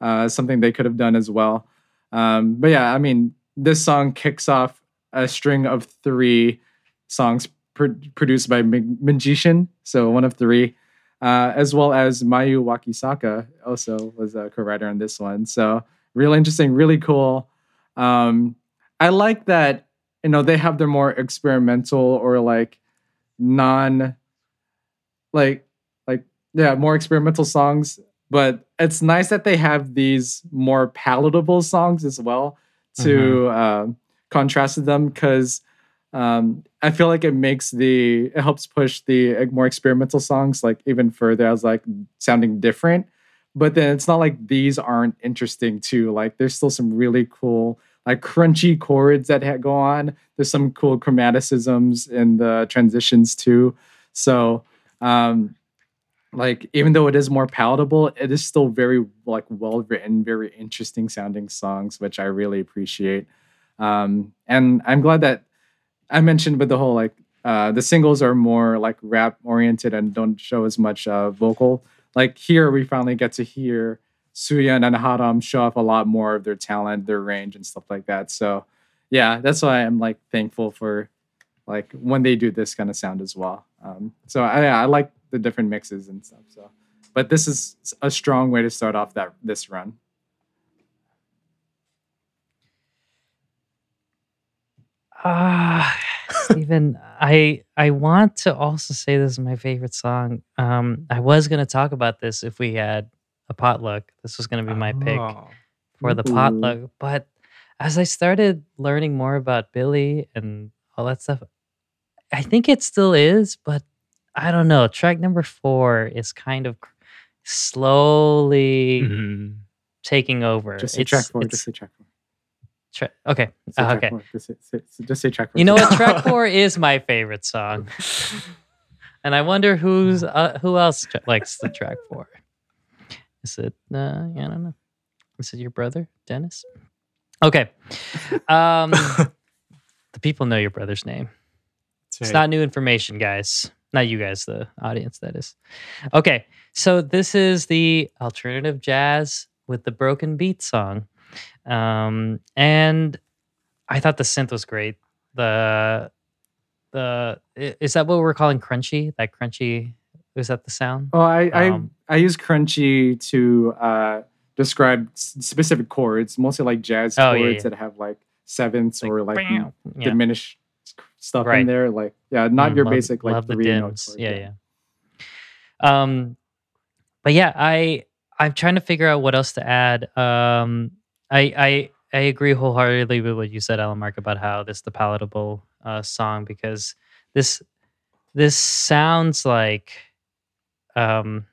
uh, something they could have done as well. Um, but yeah, I mean, this song kicks off a string of three songs pro- produced by Magician, so one of three, uh, as well as Mayu Wakisaka also was a co-writer on this one. So really interesting, really cool. Um, I like that you know they have their more experimental or like non like like yeah more experimental songs but it's nice that they have these more palatable songs as well to um, contrast to them because um, I feel like it makes the it helps push the uh, more experimental songs like even further as like sounding different. But then it's not like these aren't interesting too. Like there's still some really cool like crunchy chords that ha- go on. There's some cool chromaticisms in the transitions too. So um, like even though it is more palatable, it is still very like well written, very interesting sounding songs, which I really appreciate. Um, and I'm glad that I mentioned with the whole like uh, the singles are more like rap oriented and don't show as much uh, vocal. Like here, we finally get to hear Suhyeon and Haram show off a lot more of their talent, their range, and stuff like that. So yeah, that's why I'm like thankful for like when they do this kind of sound as well. Um, so I, I like the different mixes and stuff. So, but this is a strong way to start off that this run. Ah, Stephen, I I want to also say this is my favorite song. Um, I was gonna talk about this if we had a potluck. This was gonna be my pick Oh. for the Ooh. potluck. But as I started learning more about Billlie and all that stuff, I think it still is, but I don't know. Track number four is kind of cr- slowly Mhm. taking over. Just say It's- track four. Just say track four. Tra- okay. Say uh, okay. Just say, say- just say track four. You know what? Track four is my favorite song, and I wonder who's uh, who else tra- likes the track four. Is it? Uh, I don't know. Is it your brother, Dennis? Okay. Um, the people know your brother's name. That's It's not new information, guys. Not you guys, the audience, that is. Okay. So this is the alternative jazz with the broken beat song. Um, and I thought the synth was great. The the is that what we're calling crunchy? That crunchy is that the sound? Oh, I Um, I I use crunchy to uh, describe s- specific chords, mostly like jazz Oh, chords yeah. that have like sevenths or like yeah. diminished stuff Right. in there. Like yeah, not Mm, your love- basic like three note dims. chord, Yeah, yeah. Um, but yeah, I I'm trying to figure out what else to add. Um, I I I agree wholeheartedly with what you said, Alan Mark, about how this is the palatable uh, song because this this sounds like um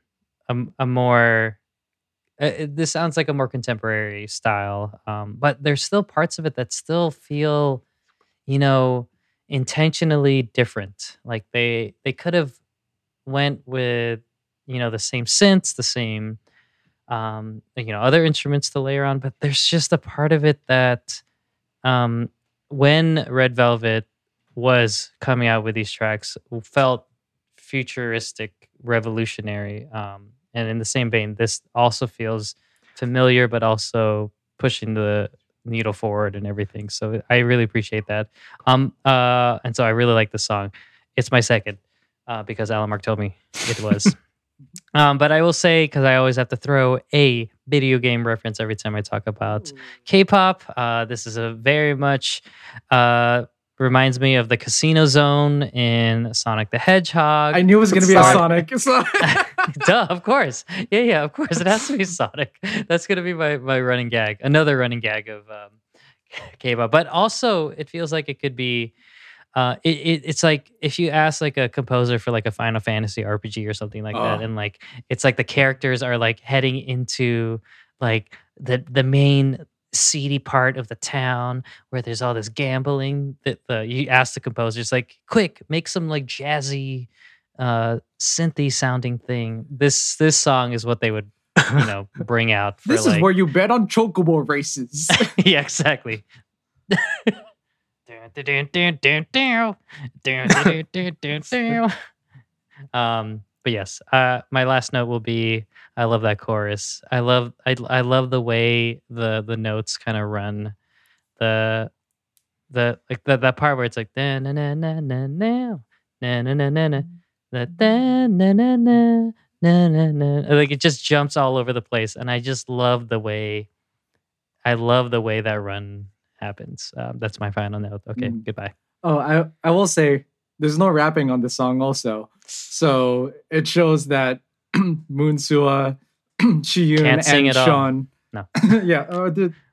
a, a more uh, this sounds like a more contemporary style um but there's still parts of it that still feel you know intentionally different. Like they they could have went with you know the same synths the same um you know other instruments to layer on but there's just a part of it that um when red velvet was coming out with these tracks felt futuristic revolutionary um and in the same vein this also feels familiar but also pushing the needle forward and everything. So i really appreciate that. Um uh and so i really like the song. It's my second uh because alan mark told me it was um but i will say because i always have to throw a video game reference every time i talk about K-pop. Uh, this is a very much uh, reminds me of the Casino Zone in Sonic the Hedgehog. I knew it was gonna be a Sonic. Sonic. So- Duh, of course. Yeah, yeah, of course. It has to be Sonic. That's gonna be my my running gag. Another running gag of um, K-pop. But also, it feels like it could be. Uh, it, it it's like if you ask like a composer for like a Final Fantasy RPG or something like that, Oh. and like it's like the characters are like heading into like the the main seedy part of the town where there's all this gambling that the you ask the composers like quick make some like jazzy uh synthy sounding thing this this song is what they would you know bring out for this like is where you bet on chocobo races. yeah exactly um but yes uh my last note will be i love that chorus. I love i, I love the way the the notes kind of run. The the like the, that part where it's like na na na na na na na na na na na na na na na na na like it just jumps all over the place and i just love the way i love the way that run happens um, that's my final note okay Mm. goodbye Oh, I I will say there's no rapping on the song also. So it shows that Moonsua, Siyoon, Can't and at all. Sheon. No. yeah, uh,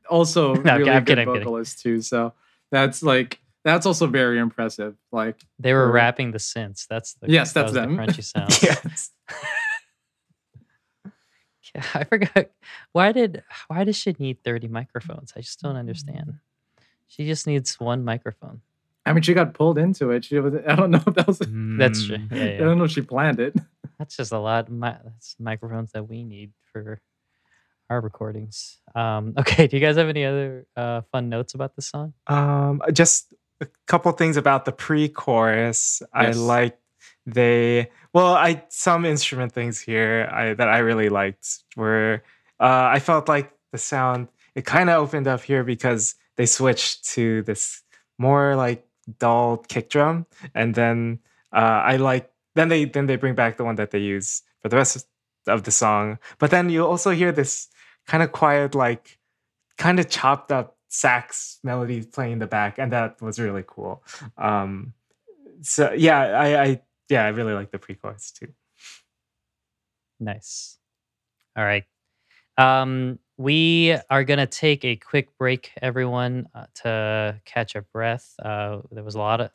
also No, I'm really kidding, good I'm kidding. vocalists too. So that's like that's also very impressive. Like They were rapping the synths. That's the Yes, that's was them. The crunchy sound. yes. Yeah, I forgot. Why did why does she need thirty microphones? I just don't understand. She just needs one microphone. I mean, she got pulled into it. She was. I don't know if that was. That's true. Mm. Yeah, I don't know if she planned it. That's just a lot. Mi- that's microphones that we need for our recordings. Um, okay. Do you guys have any other uh, fun notes about this song? Um, just a couple things about the pre-chorus. I like they well, I some instrument things here I that I really liked were uh, I felt like the sound it kind of opened up here because they switched to this more like dull kick drum, and then uh, I like then they then they bring back the one that they use for the rest of the song. But then you also hear this kind of quiet like kind of chopped up sax melody playing in the back, and that was really cool. Um, so yeah, I, I yeah, I really like the pre-chorus too. Nice. All right. Um, we are gonna take a quick break, everyone, uh, to catch a breath. Uh, there was a lot of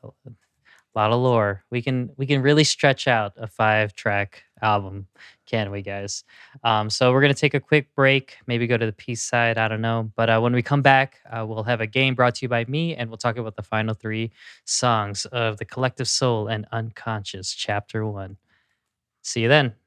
a lot of lore. We can we can really stretch out a five track album, can we, guys? Um, so we're gonna take a quick break, maybe go to the peace side. I don't know, but uh, when we come back, uh, we'll have a game brought to you by me, and we'll talk about the final three songs of the collective soul and unconscious, chapter one. See you then.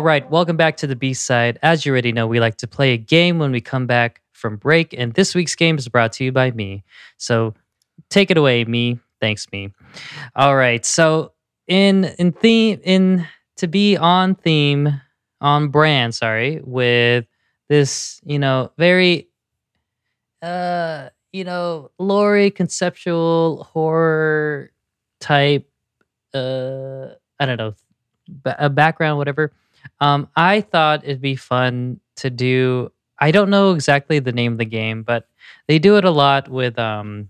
All right, welcome back to the B side. As you already know, we like to play a game when we come back from break, and this week's game is brought to you by me. So take it away, me. Thanks, me. All right, so in in theme in to be on theme on brand, sorry, with this, you know, very uh, you know, Lori conceptual horror type uh I don't know, a background whatever. Um, I thought it'd be fun to do. I don't know exactly the name of the game, but they do it a lot with um,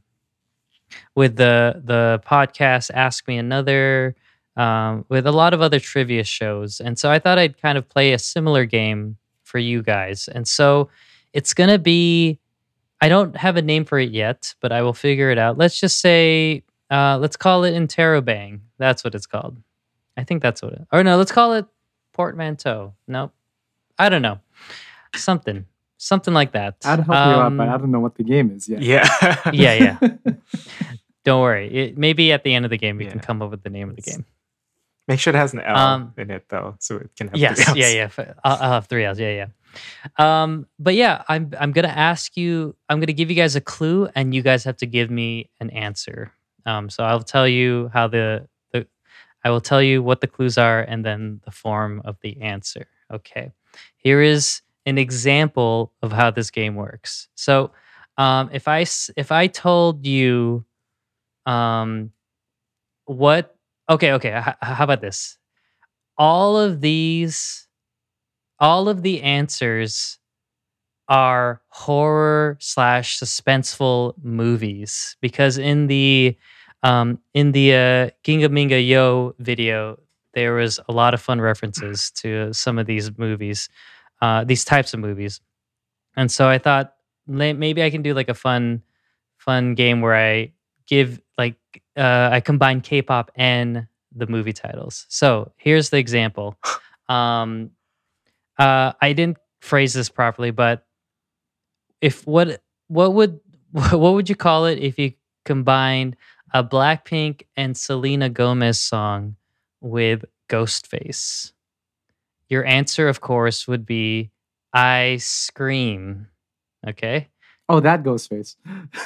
with the the podcast Ask Me Another, um, with a lot of other trivia shows, and so I thought I'd kind of play a similar game for you guys, and so it's gonna be. I don't have a name for it yet, but I will figure it out. Let's just say, uh, let's call it Interrobang. That's what it's called. I think that's what it. Or no, let's call it portmanteau. Nope. I don't know. Something. Something like that. I'd help you out, but I Um, don't know what the game is yet. Yeah. Yeah, yeah. Don't worry. It, maybe at the end of the game we can come up with the name of the game. Make sure it has an L Um, in it though, so it can have Yes. three Yeah, Ls. yeah. f- I'll, I'll have three L's. Yeah, yeah. Um, but yeah, I'm I'm gonna ask you. I'm gonna give you guys a clue, and you guys have to give me an answer. Um, so I'll tell you how the the I will tell you what the clues are, and then the form of the answer. Okay. Here is an example of how this game works. So, um, if I if I told you, um, what? Okay, okay. h- how about this? All of these, all of the answers are horror slash suspenseful movies because in the um, in the uh, Ginga Minga Yo video, there was a lot of fun references to some of these movies, uh, these types of movies, and so I thought maybe I can do like a fun, fun game where I give like uh, I combine K-pop and the movie titles. So here's the example. Um, uh, I didn't phrase this properly, but if what what would what would you call it if you combined a Blackpink and Selena Gomez song with Ghostface? Your answer, of course, would be I Scream. Okay, Oh, that Ghostface.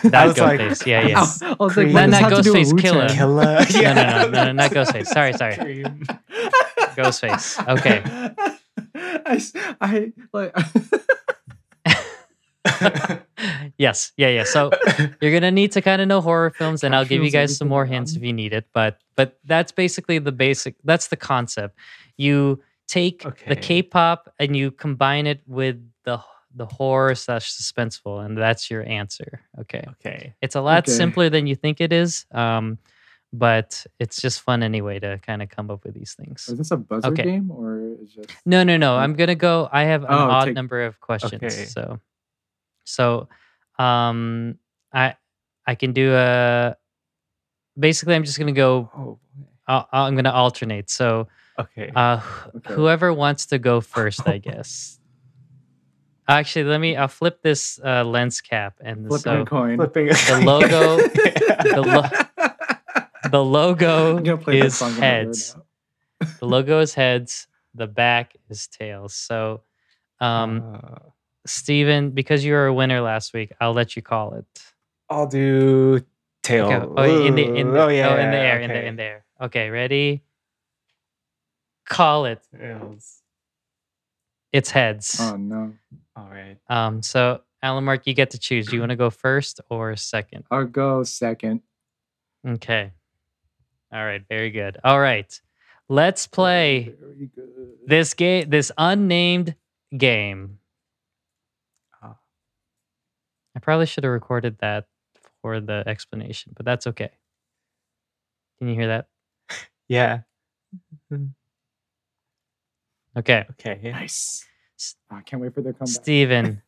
that was like- Ghostface. yeah, yeah. I was like, Cream. what Not- not that have to do with Ghostface Killah. Wu-Tang? Killer. No, no, no, no, no, not Ghostface. Sorry, sorry. Cream. Ghostface. Okay. I, I like. Yes, yeah, yeah. So you're gonna need to kind of know horror films, and I'll give you guys some more hints if you need it. But but that's basically the basic. That's the concept. You take the K-pop and you combine it with the the horror slash suspenseful, and that's your answer. Okay, okay. it's a lot Okay. simpler than you think it is. Um, but it's just fun anyway to kind of come up with these things. Is this a buzzer Okay. game or is just? No, no, no. I'm gonna go. I have an Oh, odd take- number of questions. Okay. So, so, um, I I can do a. Basically, I'm just gonna go. Oh, I'll, I'm gonna alternate. So, Okay. uh, wh- Okay. whoever wants to go first, I guess. Actually, let me. I'll flip this uh, lens cap, and flipping so a coin. Flipping the logo- the lo- the logo I'm gonna play that is song in my ear heads. The logo is heads. The back is tails. So, um, Uh, Steven, because you were a winner last week, I'll let you call it. I'll do tail. Okay. Oh, in the in the, oh, yeah, oh, in the air, in the okay. in there. Okay, ready? Call it. Tails. It's heads. Oh no! All right. Um, so Alan Mark, you get to choose. Do you want to go first or second? I'll go second. Okay. All right, very good. All right. Let's play Very good. this game, this unnamed game. I probably should have recorded that for the explanation, but that's okay. Can you hear that? Yeah. Mm-hmm. Okay. Okay. Yeah. Nice. I can't wait for their comeback. Steven,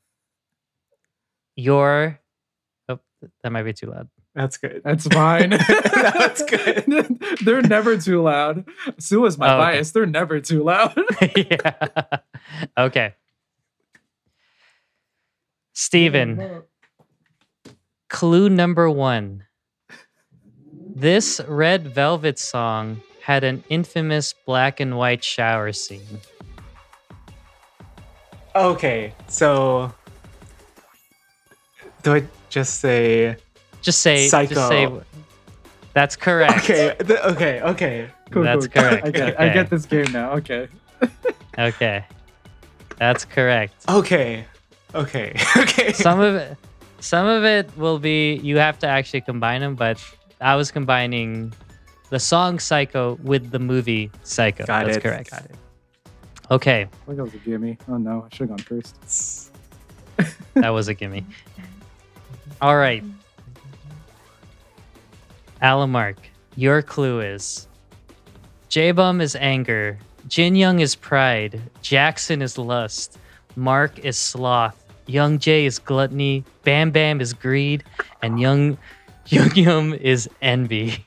your oh, that might be too loud. That's good. That's fine. That's good. They're never too loud. Sue is my Oh, okay. bias. They're never too loud. yeah. Okay. Steven, clue number one. This Red Velvet song had an infamous black and white shower scene. Okay, so do I just say Just say, Psycho. just say. That's correct. okay? th- okay, okay. Cool, That's cool. correct. I get, I get this game now. Okay. Okay. That's correct. Okay. Okay. Okay. Some of it, some of it will be you have to actually combine them, but I was combining the song Psycho with the movie Psycho. Got That's it. correct. Got it. Okay, I think that was a gimme. Oh no, I should have gone first. that was a gimme. All right. Alamark, your clue is Jaebum is anger, Jin Young is pride, Jackson is lust, Mark is sloth, Young J is gluttony, Bam Bam is greed, and Young Yugyeom is envy.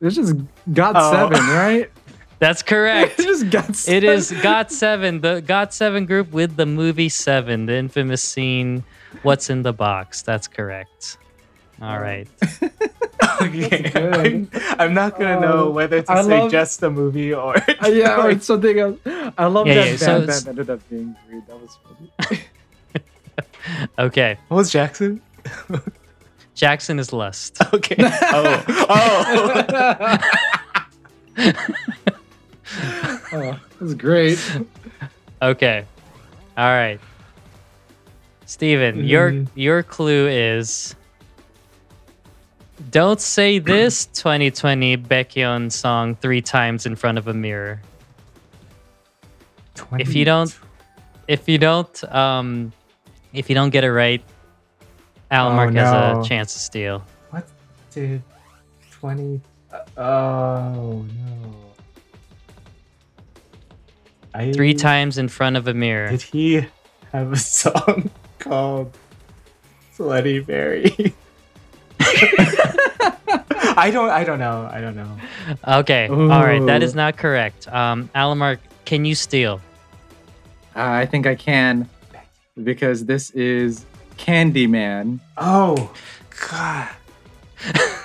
This is got Oh. seven, right? That's correct. it just got seven. It is Got Seven, the Got Seven group with the movie Seven, the infamous scene, What's in the Box. That's correct. All right. Okay. I'm, I'm not gonna know Oh, whether to I say love- just the movie or Uh, yeah, or something else. I love Yeah, that yeah, so Bam it's- ended up being great. That was funny. Okay. what was Jackson? Jackson is Lust. Okay. Oh. Oh. oh, that was great. Okay. All right. Steven, your Mhm. your clue is don't say this 2020 Baekhyun song three times in front of a mirror. If you don't if you don't um if you don't get it right, Almark Oh, no. has a chance to steal. What did twenty? uh, oh no! I, Three times in front of a mirror. Did he have a song called "Bloody Mary"? I don't. I don't know. I don't know. Okay. All right. That is not correct. Um, Alamark, can you steal? Uh, I think I can because this is Candyman. Oh God!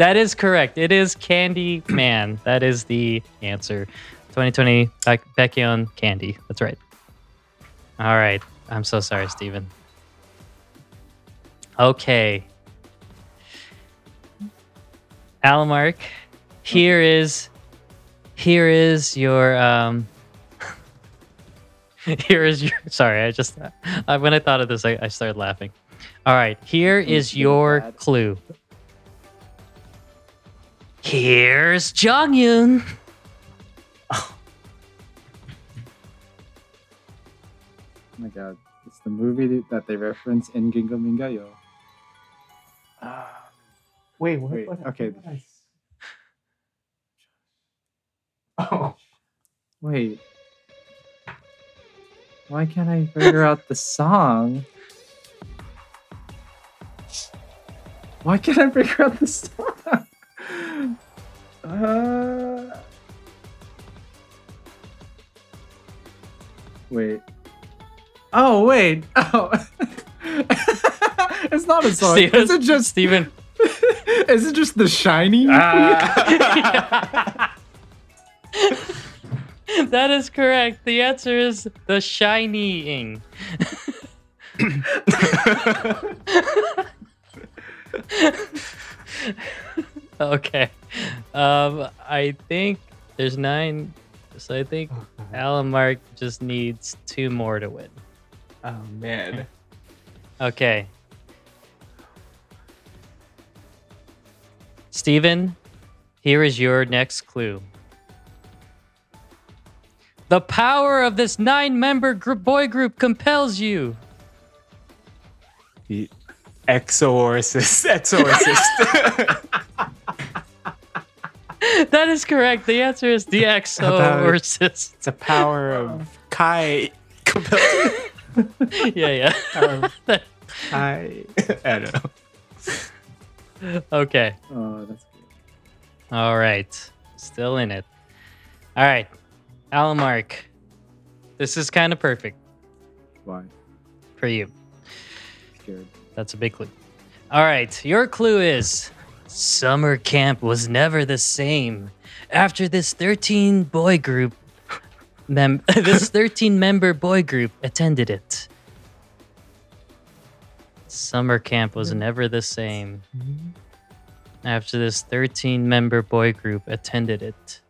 That is correct. It is Candy Man. That is the answer. 2020 Baekhyun Candy. That's right. All right. I'm so sorry, Steven. Okay. Alamark, here is here is your um here is your sorry, I just uh, when I thought of this I, I started laughing. All right, here is your bad. clue. Here's Jonghyun. Oh my god, it's the movie that they reference in Ginga Minga Yo. Uh, Wait. What, Wait, what- okay. what did Oh. wait. Why can't I figure out the song? Why can't I figure out the song? Uh... Wait. Oh wait. Oh. it's not a song. Steven, Is it just Steven. Is it just the shiny? Ah. that is correct. The answer is the shining. okay. Um, I think there's nine, so I think Alan Mark just needs two more to win. oh man. Okay. Steven, here is your next clue. The power of this nine member group, boy group compels you. The exorcist. Exorcist. That is correct. The answer is the exorcist. it's a power of Kai. compelled- yeah, yeah. Um, I, I don't know. Okay. Oh, that's good. All right. Still in it. All right. Alamark. This is kind of perfect Why? for you. Scared. That's a big clue. All right. Your clue is summer camp was never the same after this 13 boy group mem- this 13 member boy group attended it. Summer camp was never the same after this 13 member boy group attended it.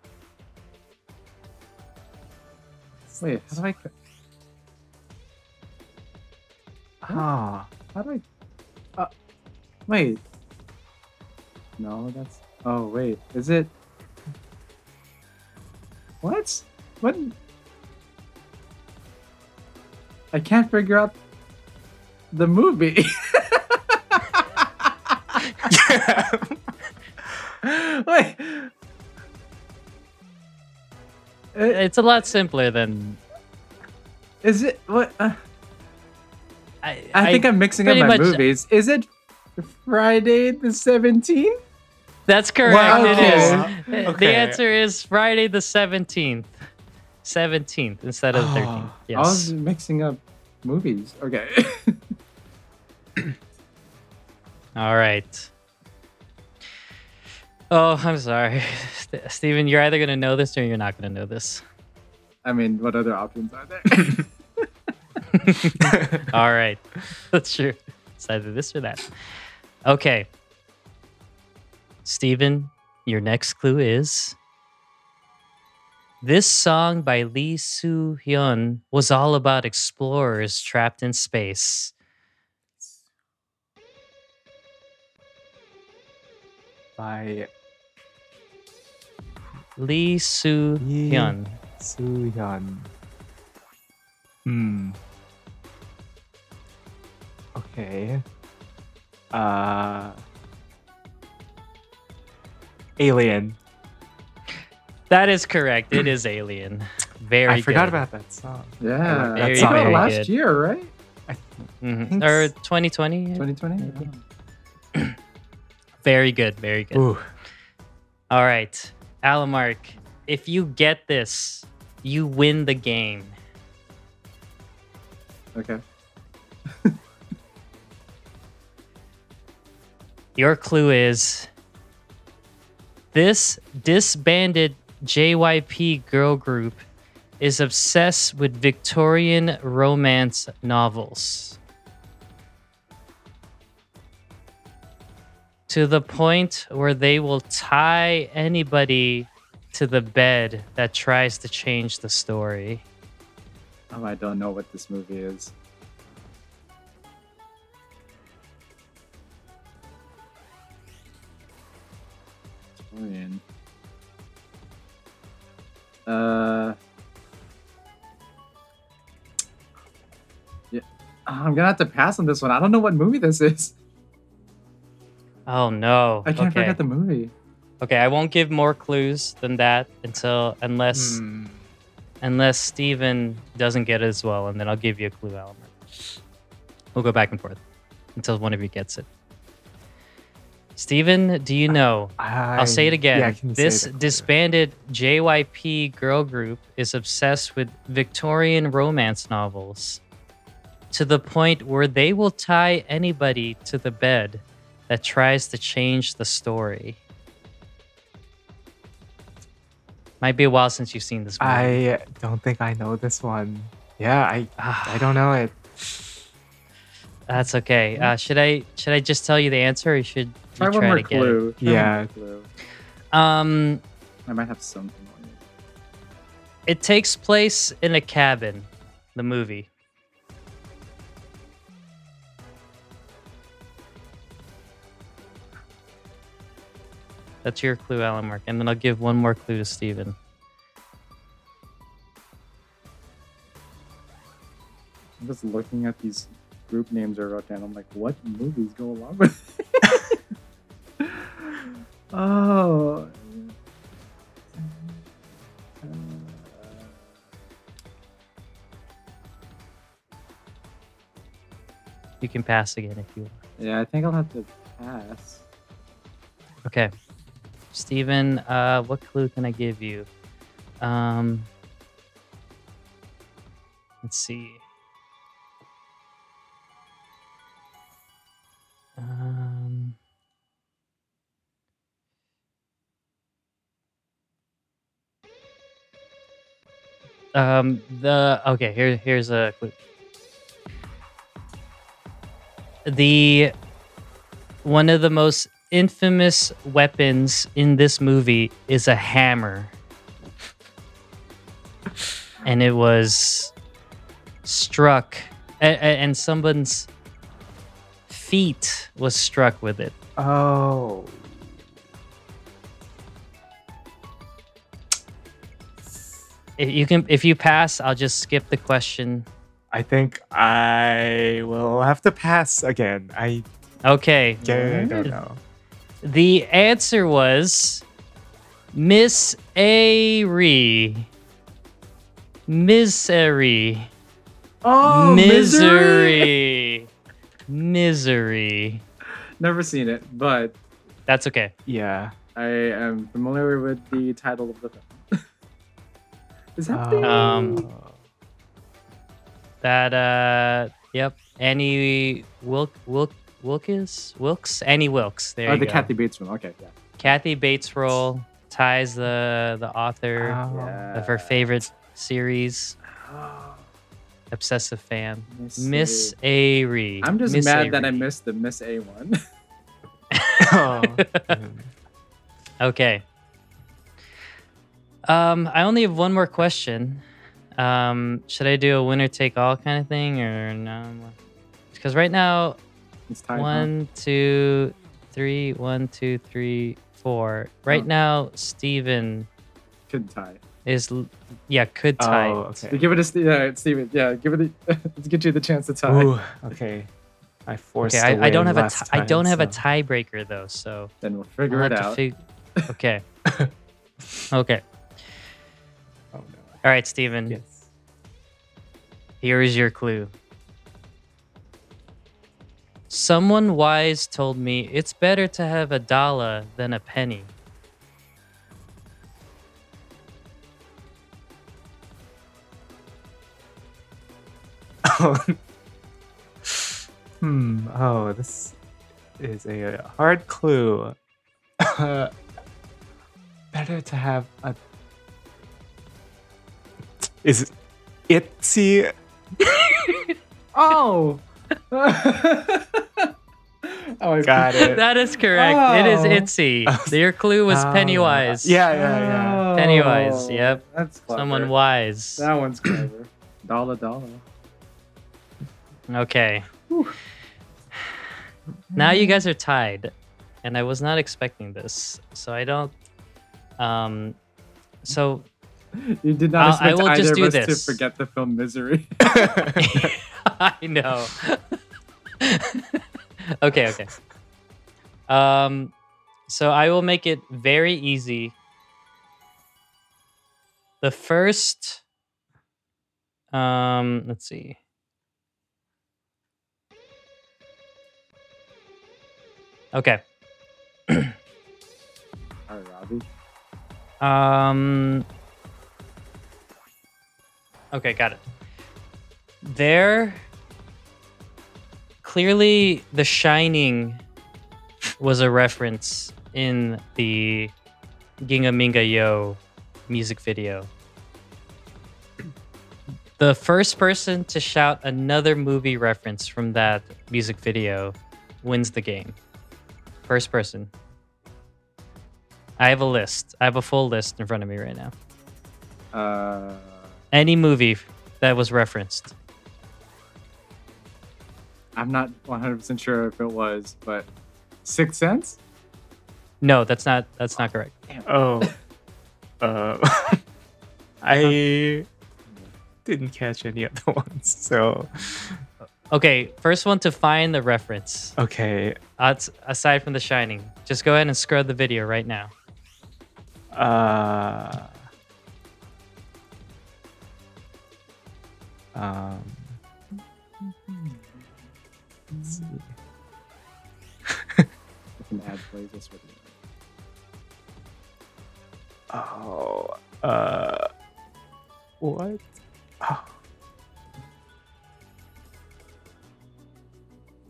Wait, how do I? Ah, How do I? Uh, wait. No, that's. Oh wait, is it? What? What? I can't figure out the movie. wait. Uh, It's a lot simpler than Is it what? Uh, I, I, think I'm mixing up my much- movies. Is it Friday the 17th? That's correct. Wow, It okay. The answer is Friday the 17th. 17th instead of 13th. Oh, I was mixing up movies. Okay. All right. Oh, I'm sorry. St- Steven, you're either going to know this or you're not going to know this. I mean, what other options are there? All right. That's true. It's either this or that. Okay. Steven, your next clue is this song by Lee Soo Hyun was all about explorers trapped in space. By Lee Soo Hyun. Lee- Hyun. Hmm. Okay. Uh. Alien. That is correct. It is Alien. Very I forgot good. about that song. yeah. that That song. came out Very last good. year, right? Mhm. think Or s- 2020. 2020? Very good. Very good. Ooh. All right. Alamark, if you get this, you win the game. Okay. Your clue is this disbanded JYP girl group is obsessed with Victorian romance novels. To the point where they will tie anybody to the bed that tries to change the story. Oh, I don't know what this movie is. Uh. Yeah, I'm gonna have to pass on this one. I don't know what movie this is. Oh no. I can't okay. forget the movie. Okay, I won't give more clues than that until unless Hmm. unless Steven doesn't get it as well, and then I'll give you a clue element. We'll go back and forth until one of you gets it. Steven, do you know? I'll say it again. yeah, can you say this disbanded JYP girl group is obsessed with Victorian romance novels to the point where they will tie anybody to the bed that tries to change the story. Might be a while since you've seen this movie. I don't think I know this one. Yeah, I. I don't know it. That's okay. Uh, should I should I just tell you the answer, or should you Try try one more to get clue. Try Yeah. clue. Um, I might have something on it. it takes place in a cabin. The movie. That's your clue, Alan Mark, and then I'll give one more clue to Steven. I'm just looking at these group names I wrote down. I'm like, what movies go along with? it? oh. You can pass again if you want. Yeah, I think I'll have to pass. Okay. Steven, uh, what clue can I give you? Um, let's see. Um, um, the okay, here, here's a clue. The one of the most infamous weapons in this movie is a hammer. and it was struck and, someone's feet was struck with it. Oh. If you can if you pass, I'll just skip the question. I think I will have to pass again. I, Okay. I don't mm. know. The answer was Miss Airy. Misery. Oh, misery. Misery. Never seen it, but That's okay. Yeah. I am familiar with the title of the film. Is that the Um. That uh yep. Annie Wilk Wilk Wilkes? Wilkes? Annie Wilkes. There oh, you the go. Kathy Bates one? Okay, yeah. Kathy Bates role ties the the author Oh. yeah. of her favorite series. Obsessive fan. Miss Airy. I'm just Miss mad that I missed the Miss A one. Oh. Okay. Um, I only have one more question. Um, should I do a winner take all kind of thing or no? Because right now, it's time. one, two, three, one, two, three, four. Right Oh. now, Steven Could tie. is, yeah, could oh, tie. Oh, okay. Give it a Ste- yeah, Steven. Yeah, give it. A, let's get you the chance to tie. Ooh, okay. I forced Okay, I, I don't have a last ti- I don't time, have a tiebreaker though, so Then we'll I'll figure it have to out. fig- okay. okay. Oh no. All right, Steven. Yes. Here is your clue. Someone wise told me it's better to have a dollar than a penny. hmm. Oh, this is a hard clue. Better to have a. Is it ITZY? Oh. oh, I Got it. that is correct. It is Oh. ITZY. Your clue was Oh, Pennywise. Yeah, yeah, yeah. Pennywise, Oh, yep. That's clever. Someone wise. That one's clever. dollar, dollar. Okay. Now you guys are tied, and I was not expecting this, so I don't. Um, so You did not I'll- I expect will either just do of us this. to forget the film Misery. I know. okay, okay. Um, so I will make it very easy. The first, um, let's see. Okay. Right, Robbie. Um. Okay, got it. There. Clearly, The Shining was a reference in the Ginga Minga Yo music video. The first person to shout another movie reference from that music video wins the game. First person. I have a list. I have a full list in front of me right now. Uh, Any movie that was referenced. I'm not 100% sure if it was, but Sixth Sense? No, that's not that's not correct. Oh. Uh, I didn't catch any other ones. So, Okay, first one to find the reference. okay. Outs- aside from The Shining, just go ahead and scrub the video right now. Uh, um, Let's see. An ad plays, that's what it is. Oh, uh, what?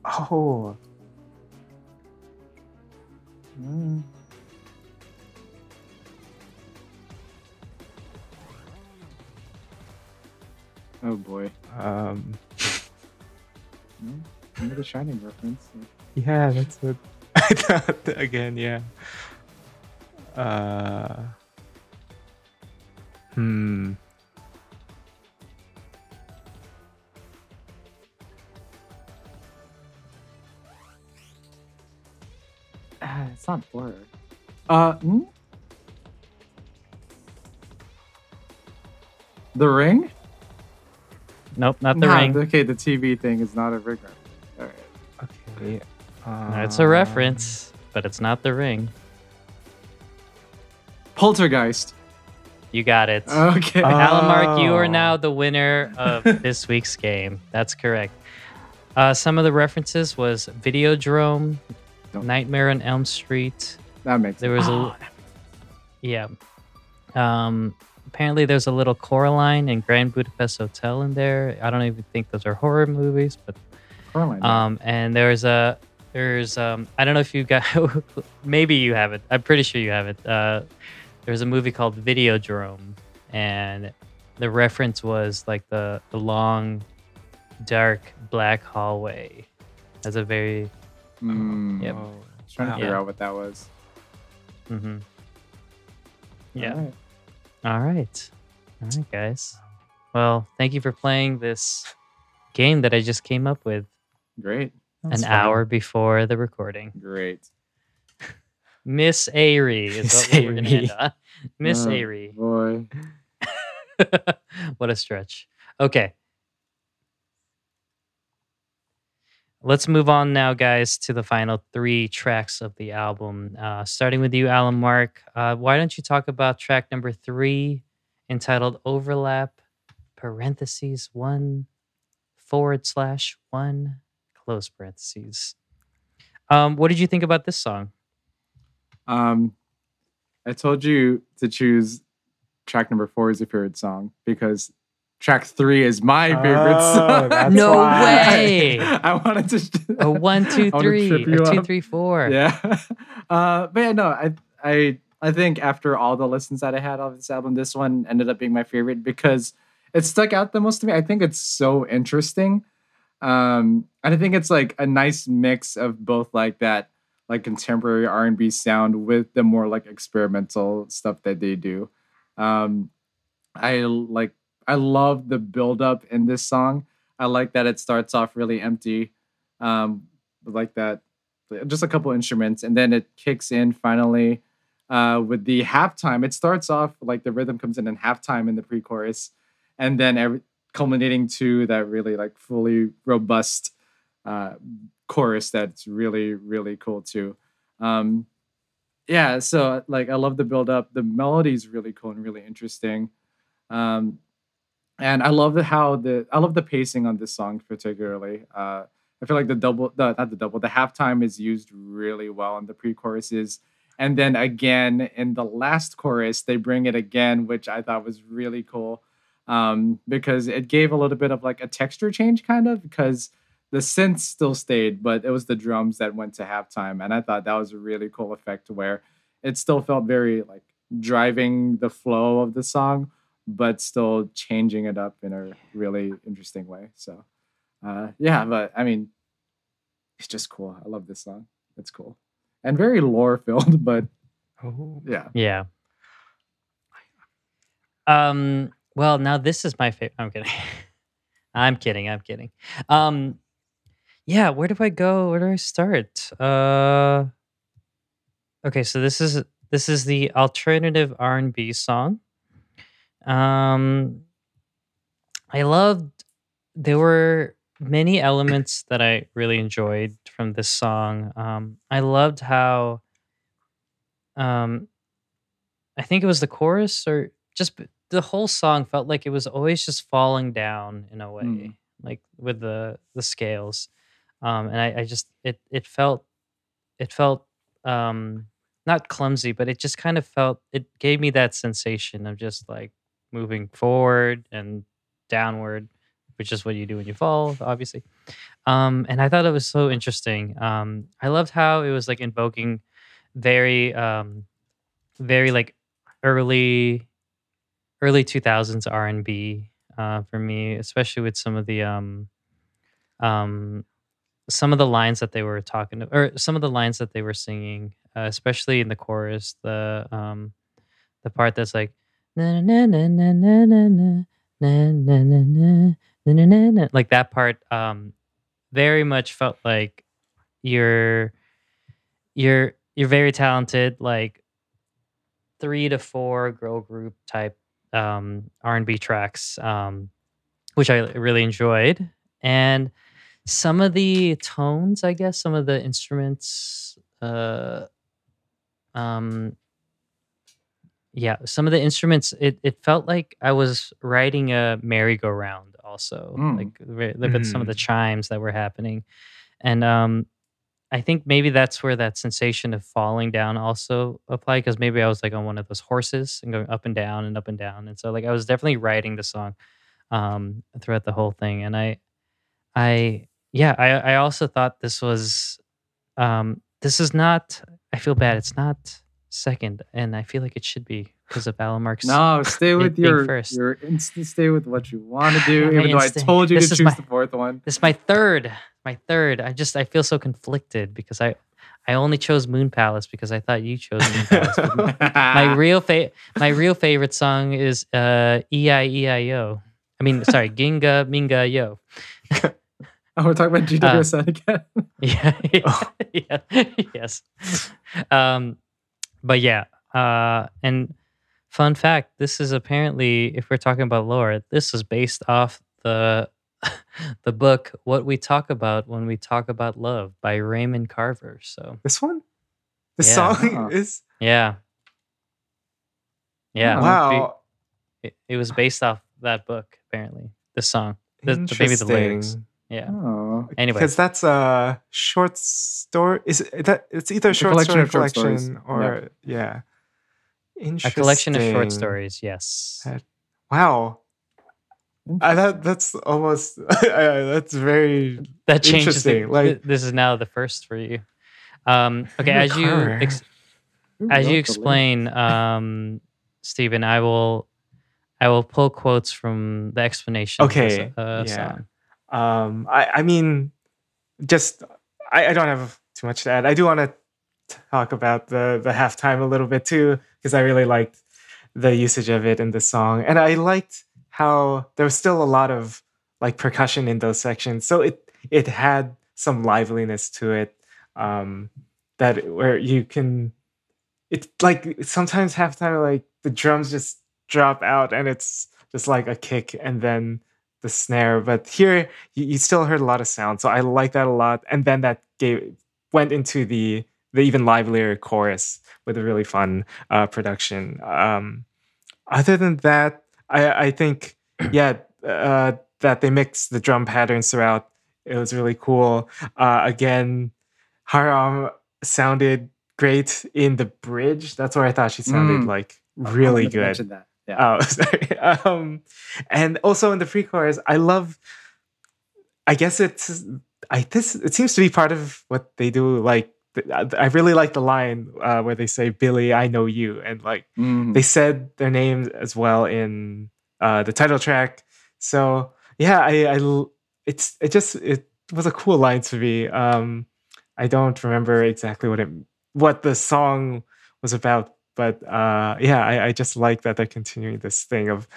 Oh. Oh, Mm. Oh boy. um, Mm. Another Shining reference. yeah, that's what I thought again. Yeah. Uh, hmm. Ah, it's not horror. Uh, hmm? The Ring? Nope, not the Nah, ring. Okay, the TV thing is not a ring reference. All right. Okay. It's a reference, but it's not the ring. Poltergeist. You got it. Okay. Uh, Alan Mark, you are Oh. now the winner of this week's game. That's correct. Uh, some of the references was Videodrome, Don't- Nightmare on Elm Street. that makes There was a Oh, yeah. Um, apparently, there's a little Coraline and Grand Budapest Hotel in there. I don't even think those are horror movies, but Coraline. um, and there's a there's um, I don't know if you got maybe you have it. I'm pretty sure you have it. Uh, there's a movie called Videodrome, and the reference was like the the long, dark black hallway. Has a very Mm, Yep. Oh, trying to figure Yeah. out what that was. Mm-hmm. yeah. All right. All right. All right, guys. Well, thank you for playing this game that I just came up with Great. That's an fun. hour before the recording. Great. Miss Airy is Miss what we're going to Airy. end on. Miss Oh, Airy. Boy. what a stretch. Okay. Let's move on now, guys, to the final three tracks of the album. Uh, starting with you, Alan Mark. Uh, why don't you talk about track number three, entitled Overlap, parentheses, one, forward slash, one, close parentheses. Um, what did you think about this song? Um, I told you to choose track number four as your favorite song because track three is my favorite Oh, song. No why. way. I wanted to. A one, two, I wanna three, trip a you two, up. three, four. Yeah. Uh, but yeah, no, I, I, I think after all the listens that I had of this album, this one ended up being my favorite because it stuck out the most to me. I think it's so interesting. Um, and I think it's like a nice mix of both like that, like contemporary R and B sound with the more like experimental stuff that they do. Um, I like, I love the build up in this song. I like that it starts off really empty, um, like that just a couple instruments and then it kicks in finally uh, with the halftime it starts off like the rhythm comes in in halftime in the pre-chorus and then every, culminating to that really like fully robust uh, chorus that's really really cool too. Um, yeah so like i love the build up the melody is really cool and really interesting. Um, and i love how the i love the pacing on this song particularly. Uh, I feel like the double, the, not the double, the halftime is used really well in the pre-choruses, and then again in the last chorus they bring it again, which I thought was really cool, um, because it gave a little bit of like a texture change, kind of, because the synths still stayed, but it was the drums that went to halftime, and I thought that was a really cool effect where it still felt very like driving the flow of the song, but still changing it up in a really interesting way. So uh, yeah, but I mean, it's just cool. I love this song. It's cool and very lore filled, but Oh. yeah. Yeah. Um. Well, now this is my favorite. I'm kidding. I'm kidding. I'm kidding. Um. Yeah. Where do I go? Where do I start? Uh. Okay. So this is this is the alternative R and B song. Um. I loved. There were many elements that I really enjoyed from this song. Um. I loved how um i think it was the chorus or just the whole song felt like it was always just falling down in a way Mm. like with the the scales um, and I, I just it it felt it felt um, not clumsy, but it just kind of felt it gave me that sensation of just like moving forward and downward, which is what you do when you fall, obviously. Um, and I thought it was so interesting. Um, I loved how it was like invoking very, um, very like early, early two thousands R and B uh, for me, especially with some of the um, um, some of the lines that they were talking to or some of the lines that they were singing, uh, especially in the chorus, the um, the part that's like na na na na na na na na na na na na na na like that part um very much felt like you're you're you're very talented like three to four girl group type um r&b tracks um which i really enjoyed and some of the tones i guess some of the instruments uh um yeah some of the instruments it, it felt like i was riding a merry-go-round also Mm. like look at some of the Mm. chimes that were happening and um i think maybe that's where that sensation of falling down also applied because maybe i was like on one of those horses and going up and down and up and down and so like i was definitely riding the song um throughout the whole thing and i i yeah i i also thought this was um this is not i feel bad it's not second and i feel like it should be because of alan mark's No, stay with your first. your instant. Stay with what you want to do. Yeah, my even though I told you This to choose my- the fourth one. This is my third. My third. I just I feel so conflicted because I I only chose Moon Palace because I thought you chose Moon Palace. but my real fa- my real favorite song is uh E I E I O. I mean, sorry, Ginga Minga Yo. oh, we're talking about GWSN again. Yeah. Oh. yeah. yes. Um but yeah. Uh and fun fact, this is apparently if we're talking about lore, this is based off the the book What We Talk About When We Talk About Love by Raymond Carver. So This one? The Yeah. song Huh. is yeah. Yeah. Oh, wow. It, it was based off that book, apparently. The song. The, the, maybe the lyrics. Yeah. Oh, Anyway. Because that's a short story. Is it that? It's either a short collection story of short stories. collection or yeah. A collection of short stories, yes. Wow. I, that that's almost that's very that changes the, Interesting, like- this is now the first for you um okay as you ex- as you explain um stephen i will i will pull quotes from the explanation of this, Okay, uh, yeah. song. Um, I, I mean, just I, I don't have too much to add. I do want to talk about the the halftime a little bit too, because I really liked the usage of it in the song, and I liked how there was still a lot of like percussion in those sections, so it it had some liveliness to it. Um, that where you can, it's like sometimes halftime like the drums just drop out and it's just like a kick and then the snare. But here you, you still heard a lot of sound. So i like that a lot. And then that gave went into the the even livelier chorus with a really fun uh, production um other than that i i think yeah uh that they mixed the drum patterns throughout it was really cool uh again haram sounded great in the bridge that's where i thought she sounded Mm. like really good. Yeah. Oh, sorry. Um, and also in the pre-chorus, I love. I guess it's. I this it seems to be part of what they do. Like I really like the line uh, where they say, "Billlie, I know you," and like Mhm. they said their names as well in uh, the title track. So yeah, I it's it just it was a cool line to me. Um, I don't remember exactly what it what the song was about, but uh, yeah, I, I just like that they're continuing this thing of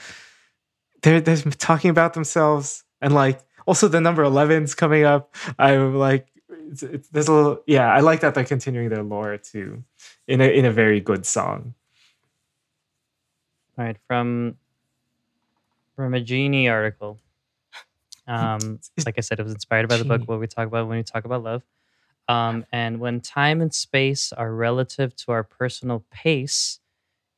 they're they're talking about themselves and like also the number 11's coming up. I'm like. It's, it's, there's a little, yeah. I like that they're continuing their lore too, in a in a very good song. all right from from a genie article um like i said it was inspired by the book what we talk about when we talk about love um and when time and space are relative to our personal pace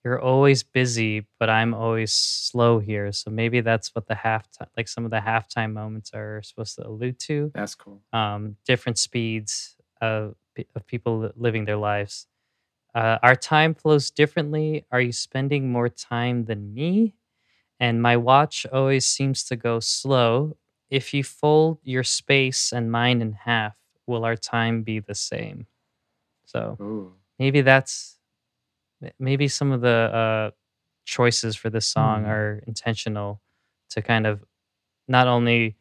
you're always busy, but I'm always slow here. So maybe that's what the halftime, like some of the halftime moments are supposed to allude to. That's cool. Um, different speeds of, of people living their lives. Uh, our time flows differently. Are you spending more time than me? And my watch always seems to go slow. If you fold your space and mine in half, will our time be the same? So Ooh. maybe that's maybe some of the uh, choices for this song Hmm. are intentional to kind of not only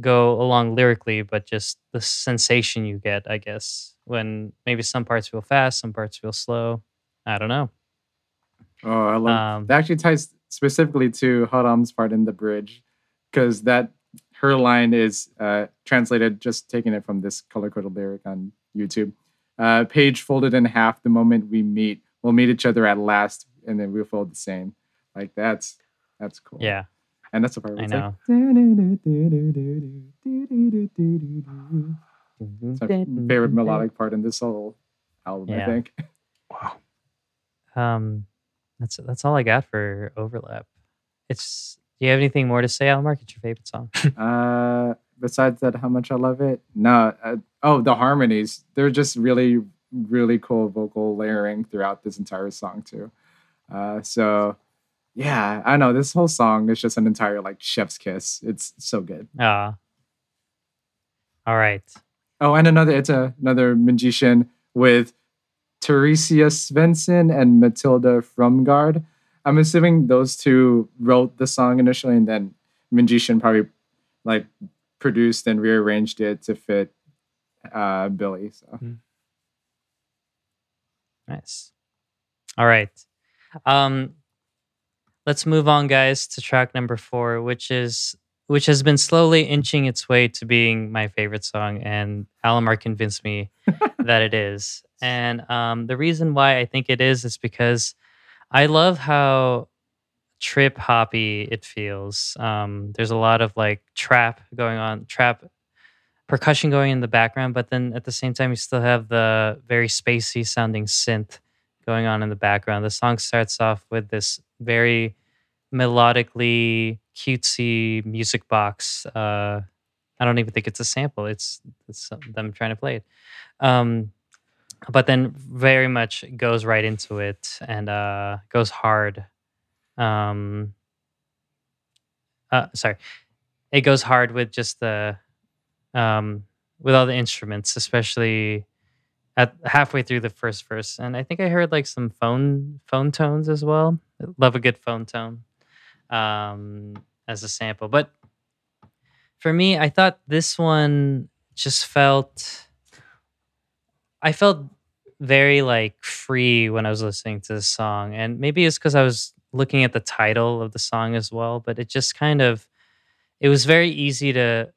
go along lyrically but just the sensation you get i guess when maybe some parts feel fast some parts feel slow i don't know Oh, I love um, that. Actually ties specifically to Haram's part in the bridge, because that her line is uh, translated, just taking it from this color coded lyric on YouTube. Uh, page folded in half the moment we meet. We'll meet each other at last, and then we'll fold the same. Like that's that's cool. yeah and that's the part. Where i know Like, it's my favorite melodic part in this whole album. I think. Wow. um that's that's all i got for overlap it's do you have anything more to say Almark? it's your favorite song Uh, besides that, how much I love it. No, uh, oh, the harmonies. They're just really, really cool vocal layering throughout this entire song too. Uh, so yeah, I know this whole song is just an entire like chef's kiss. It's so good. ah all right Oh, and another it's a, another magician with Teresia Svensson and Matilda Frumgard. I'm assuming those two wrote the song initially, and then magician probably like produced and rearranged it to fit uh, Billlie. So Nice. All right. Um let's move on guys to track number 4 which is which has been slowly inching its way to being my favorite song and Alamar convinced me that it is. And um the reason why I think it is is because I love how trip hoppy it feels. Um there's a lot of like trap going on, trap percussion going in the background, but then at the same time, you still have the very spacey sounding synth going on in the background. The song starts off with this very melodically cutesy music box. Uh, I don't even think it's a sample. It's, it's them trying to play it. Um, but then very much goes right into it and uh, goes hard. Um, uh, sorry, it goes hard with just the um, with all the instruments, especially at halfway through the first verse. And I think I heard like some phone phone tones as well. Love a good phone tone um, as a sample. But for me, I thought this one just felt. I felt very like free when I was listening to the song, and maybe it's because I was looking at the title of the song as well. But it just kind of, it was very easy to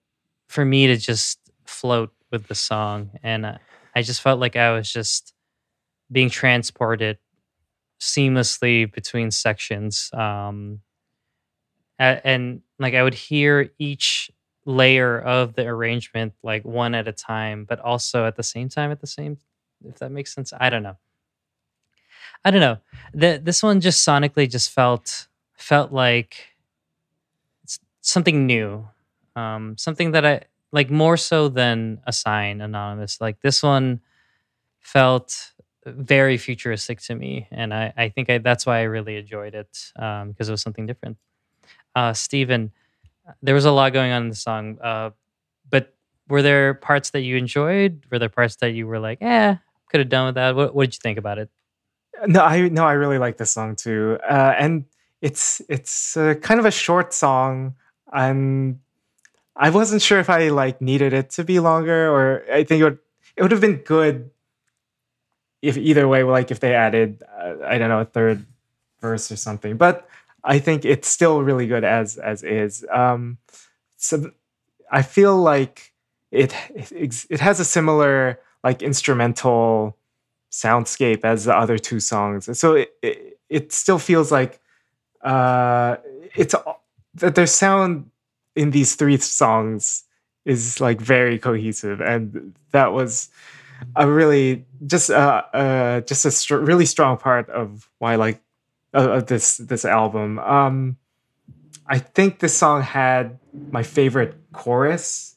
for me to just float with the song. And uh, i just felt like i was just being transported seamlessly between sections um a- and like i would hear each layer of the arrangement like one at a time but also at the same time at the same if that makes sense. I don't know. I don't know. The, this one just sonically just felt felt like something new um, something that I like more so than a sign anonymous. Like this one felt very futuristic to me, and I, I think I, that's why I really enjoyed it um, because it was something different. Uh, Steven, there was a lot going on in the song, uh, but were there parts that you enjoyed? Were there parts that you were like, "Eh, could have done with that"? What, what did you think about it? No, I no, I really like this song too, uh, and it's it's uh, kind of a short song, and I wasn't sure if I like needed it to be longer, or I think it would it would have been good if either way, like if they added uh, I don't know a third verse or something. But I think it's still really good as as is. Um, so I feel like it it, has a similar like instrumental soundscape as the other two songs. So it, it, it still feels like uh, it's that their sound in these three songs is like very cohesive, and that was a really just uh, uh just a str- really strong part of why like of, of this this album. Um, I think this song had my favorite chorus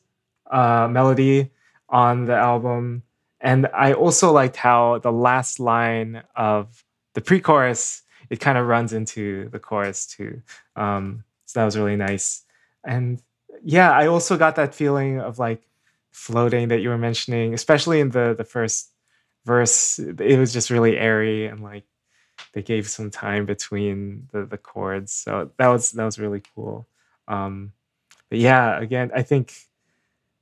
uh, melody on the album, and I also liked how the last line of the pre-chorus it kind of runs into the chorus too. Um, so that was really nice, and yeah, I also got that feeling of like floating that you were mentioning, especially in the the first verse. It was just really airy and like they gave some time between the the chords, so that was that was really cool. Um, but yeah, again, I think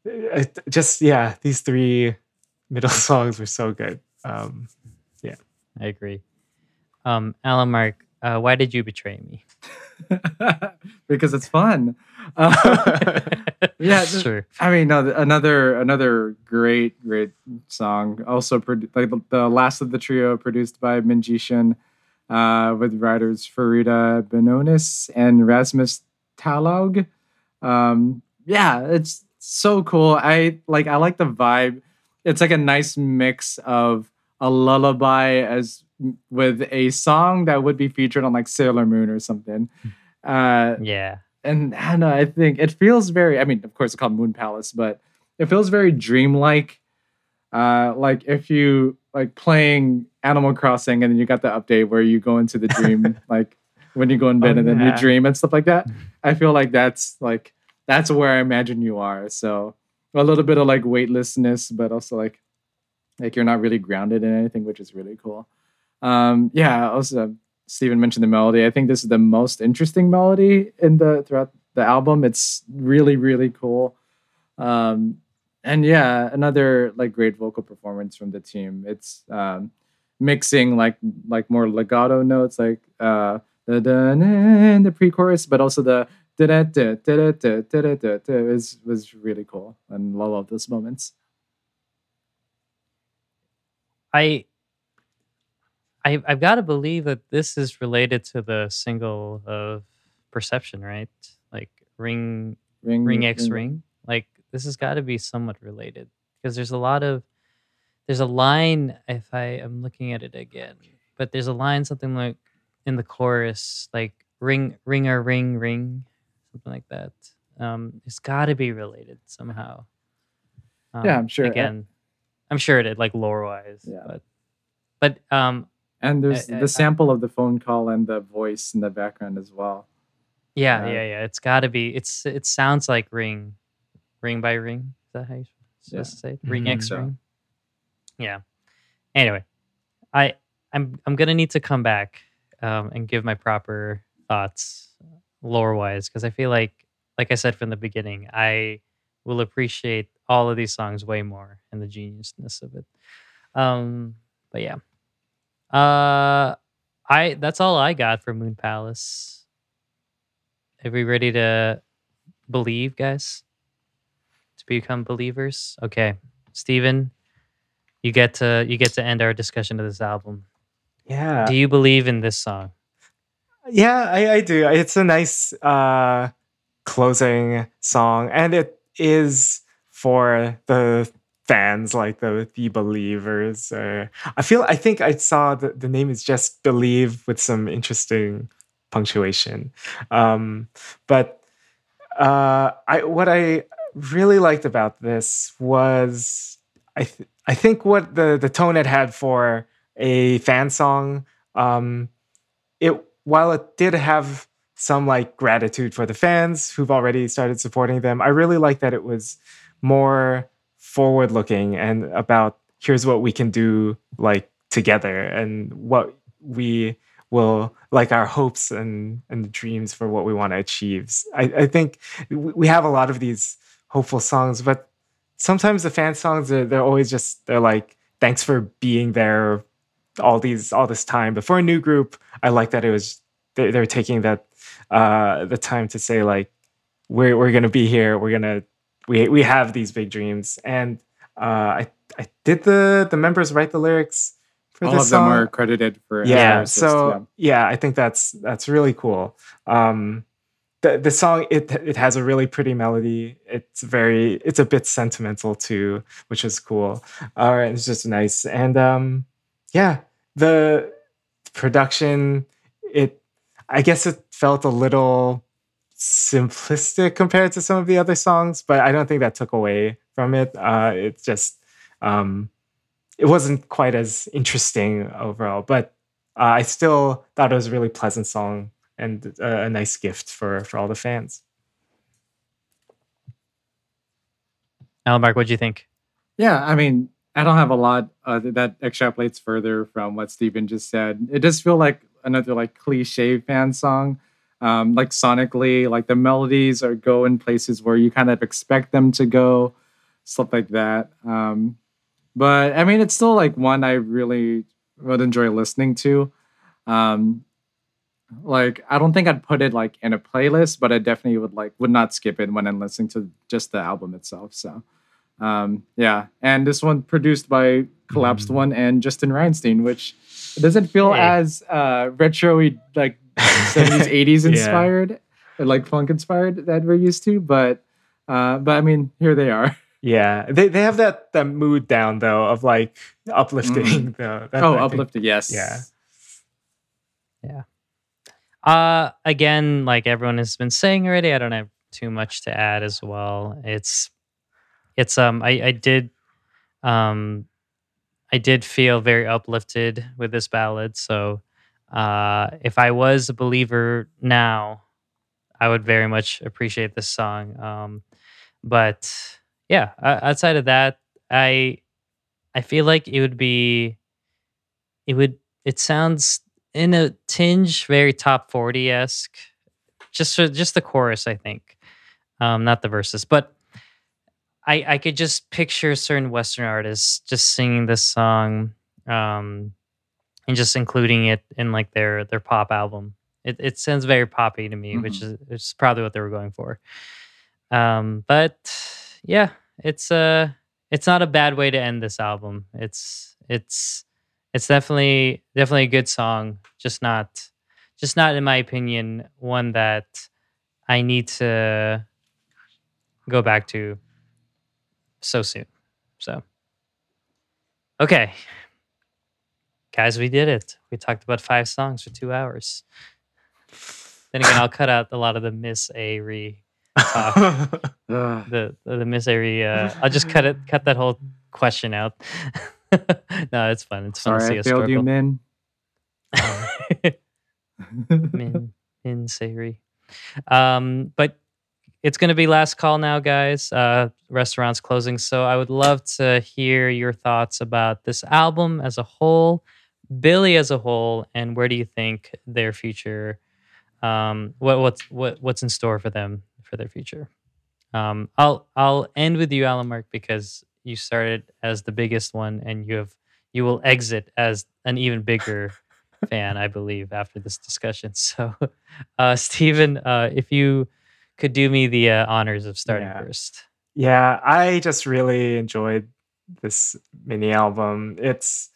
uh, just yeah, these three middle songs were so good. Um, yeah, I agree. Um, Alan Mark, uh, why did you betray me? because it's fun. Uh, yeah, th- sure. I mean, no, another another great great song. Also, produ- like the, the last of the trio, produced by Minji Shin, uh, with writers Farida Benonis and Rasmus Talaug. Um, yeah, it's so cool. I like I like the vibe. It's like a nice mix of a lullaby as with a song that would be featured on like Sailor Moon or something. Uh, Yeah. And Hannah, I think it feels very. I mean, of course, it's called Moon Palace, but it feels very dreamlike. Uh, like if you like playing Animal Crossing, and then you got the update where you go into the dream, like when you go in bed Oh, and then you dream and stuff like that. I feel like that's like that's where I imagine you are. So a little bit of like weightlessness, but also like like you're not really grounded in anything, which is really cool. Um, yeah. Also, Stephen mentioned the melody. I think this is the most interesting melody in the throughout the album. It's really really cool. Um, and yeah, another like great vocal performance from the team. It's um, mixing like like more legato notes like uh the the pre-chorus, but also the is was really cool and I love those moments. I I I've got to believe that this is related to the single of Perception, right? Like Ring Ring Ring X Ring. Like this has got to be somewhat related because there's a lot of there's a line if I am looking at it again, but there's a line something like in the chorus like ring ringer ring ring something like that. Um, it's got to be related somehow. Yeah, Um, I'm sure. Again, I'm sure it is like lore wise, Yeah. but but um And there's I- I- the sample of the phone call and the voice in the background as well. yeah Yeah. yeah yeah it's got to be it's it sounds like ring ring by ring is that how you're supposed to say it? ring Mhm. x So- ring yeah anyway i i'm i'm gonna need to come back um and give my proper thoughts lore wise because i feel like like i said from the beginning i will appreciate all of these songs way more and the geniusness of it um but yeah uh i that's all i got for moon palace. Are we ready to believe guys? To become believers? Okay. Stephen, you get to you get to end our discussion of this album. Yeah, do you believe in this song? Yeah, I, I do. It's a nice uh, closing song, and it is for the fans, like the the believers. Uh, I feel. I think I saw that the name is just "Believe" with some interesting punctuation. Um, but uh, I what I really liked about this was I th- I think what the the tone it had for a fan song. Um, it while it did have some like gratitude for the fans who've already started supporting them, I really like that it was more forward looking and about here's what we can do like together and what we will like our hopes and and dreams for what we want to achieve. I, I think we have a lot of these hopeful songs, but sometimes the fan songs are they're always just they're like thanks for being there all these all this time. But for a new group, I like that it was they, they're taking that uh the time to say like we're we're gonna be here. We're gonna we we have these big dreams. And uh I I did the the members write the lyrics for the song. All of them are credited for yeah so yeah. i think that's that's really cool um the, the song it it has a really pretty melody it's very it's a bit sentimental too which is cool all right it's just nice and um yeah the production it I guess it felt a little simplistic compared to some of the other songs, but I don't think that took away from it. Uh, it just um, it wasn't quite as interesting overall, but uh, I still thought it was a really pleasant song and uh, a nice gift for for all the fans. Alan Mark, what do you think? Yeah, I mean, I don't have a lot uh, that extrapolates further from what Steven just said. It does feel like another like cliche fan song. Um, like sonically, like the melodies are go in places where you kind of expect them to go, stuff like that. Um, but I mean, it's still like one I really would enjoy listening to. Um, like I don't think I'd put it like in a playlist, but I definitely would like would not skip it when I'm listening to just the album itself. So um yeah and this one produced by Collapsedone and justin reinstein which doesn't feel Hey. as uh retro like 70s 80s inspired or, like funk inspired that we're used to but uh but i mean here they are Yeah, they they have that that mood down though of like uplifting. though. That- oh I think- uplifted yes Yeah. Yeah. Uh again, like everyone has been saying already, I don't have too much to add as well. It's it's um I, I did um I did feel very uplifted with this ballad. So uh if I was a believer now, I would very much appreciate this song. Um but yeah, outside of that, I I feel like it would be it would it sounds in a tinge very top 40 esque. Just for, just the chorus, I think, um, not the verses. But I I could just picture certain Western artists just singing this song, um, and just including it in like their their pop album. It it sounds very poppy to me, which is which is probably what they were going for. Um, but yeah, it's uh it's not a bad way to end this album. It's it's it's definitely definitely a good song just not just not in my opinion one that i need to go back to so soon so okay guys we did it we talked about five songs for two hours then again i'll cut out a lot of the miss Airy talk the the Miss Airy. Uh, I'll just cut it, cut that whole question out. no, it's fun. It's fun to see sorry i us failed you struggle. min Min, Min Savory. Um, but it's going to be last call now, guys. Uh, restaurants closing. So I would love to hear your thoughts about this album as a whole, Billlie as a whole, and where do you think their future, um, what what's what what's in store for them for their future. Um, I'll I'll end with you, Alan Mark, because you started as the biggest one, and you have you will exit as an even bigger fan, I believe, after this discussion. So, uh, Stephen, uh, if you could do me the uh, honors of starting Yeah. first. Yeah, I just really enjoyed this mini album. It's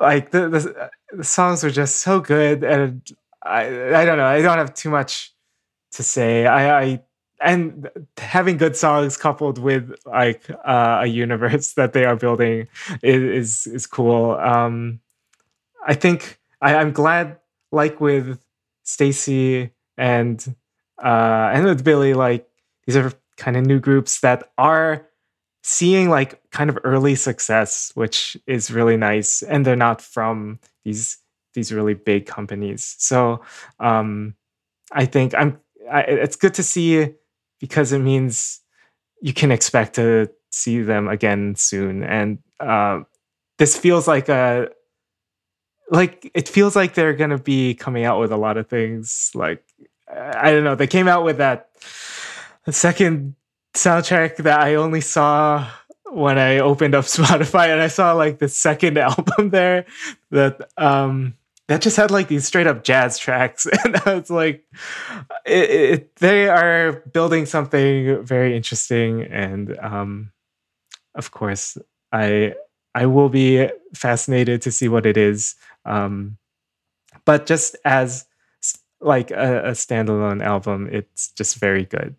like the the, the songs are just so good, and I I don't know. I don't have too much to say. I, I and having good songs coupled with like uh, a universe that they are building is is, is cool. Um, I think I, I'm glad, like with STAYC and uh, and with Billlie, like these are kind of new groups that are seeing like kind of early success, which is really nice, and they're not from these these really big companies. So um, I think I'm. I, it's good to see because it means you can expect to see them again soon, and uh, this feels like a like it feels like they're gonna be coming out with a lot of things like I don't know. They came out with that second soundtrack that I only saw when I opened up Spotify and I saw like the second album there that um that just had like these straight up jazz tracks. And I was like it, it, they are building something very interesting and um of course I I will be fascinated to see what it is um but just as like a, a standalone album it's just very good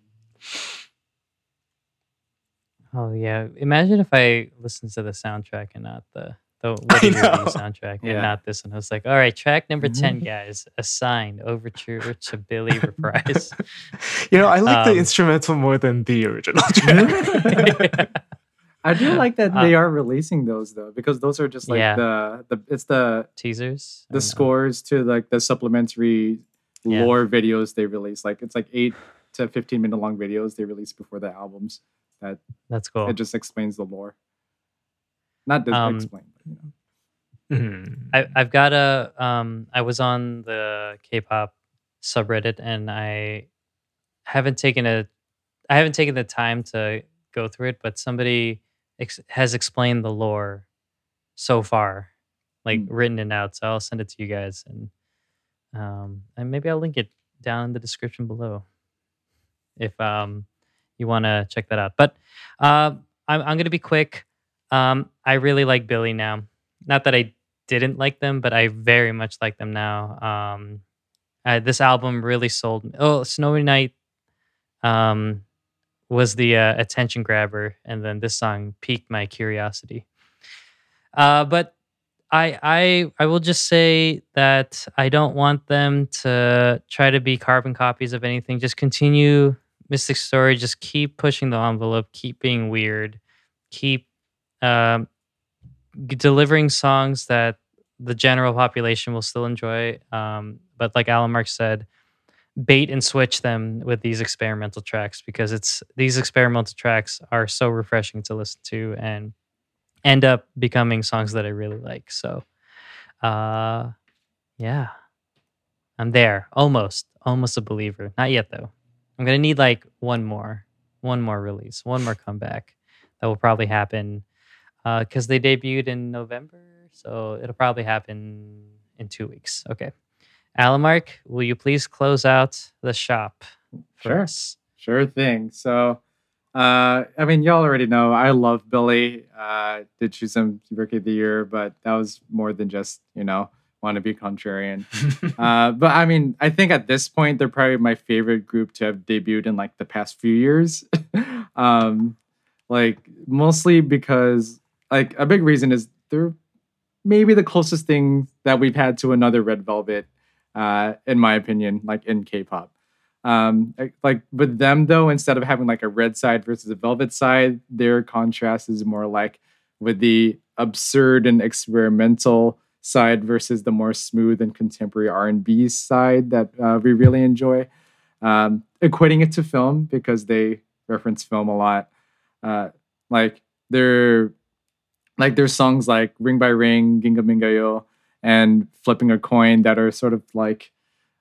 Oh yeah, imagine if I listened to the soundtrack and not the the Woody Movie know. soundtrack and Yeah. not this one. I was like, all right, track number 10, guys, assigned overture to Billlie Reprise. You know, I like Um, the instrumental more than the original track. I do like that Uh, they are releasing those though, because those are just like Yeah. the the it's the Teasers. the or no? scores to like the supplementary Yeah. lore videos they release. Like it's like eight to fifteen minute long videos they release before the albums. That That's cool. it just explains the lore. Not dis- Um, explain, but you know. Mhm. I, I've got a. Um, I was on the K-pop subreddit, and I haven't taken a. I haven't taken the time to go through it, but somebody ex- has explained the lore so far, like Mm. written it out. So I'll send it to you guys, and um, and maybe I'll link it down in the description below, if um you want to check that out. But um, I'm I'm gonna be quick. Um, I really like Billlie now. Not that I didn't like them, but I very much like them now. Um, uh, this album really sold me. Oh, Snowy Night um, was the uh, attention grabber, and then this song piqued my curiosity. Uh, but I, I, I will just say that I don't want them to try to be carbon copies of anything. Just continue Mystic Story. Just keep pushing the envelope. Keep being weird. Keep um, delivering songs that the general population will still enjoy. Um, but like Alan Mark said, bait and switch them with these experimental tracks because it's these experimental tracks are so refreshing to listen to and end up becoming songs that I really like. So, uh, yeah, I'm there almost, almost a believer. Not yet though. I'm gonna need like one more, one more release, one more comeback that will probably happen because they debuted in November, so it'll probably happen in two weeks. Okay, Alamark, will you please close out the shop? for Sure. us? Sure thing. So, uh, I mean, y'all already know I love Billlie. Uh, did choose him Rookie of the Year, but that was more than just you know want to be contrarian. uh, but I mean, I think at this point they're probably my favorite group to have debuted in like the past few years. um, like mostly because like a big reason is they're maybe the closest thing that we've had to another Red Velvet, uh, in my opinion, like in K-pop. Um, like- like with them though, instead of having like a red side versus a velvet side, their contrast is more like with the absurd and experimental side versus the more smooth and contemporary R&B side that uh, we really enjoy. Um, equating it to film because they reference film a lot. Uh, like they're like there's songs like Ring by Ring, Ginga Minga Yo, and Flipping a Coin that are sort of like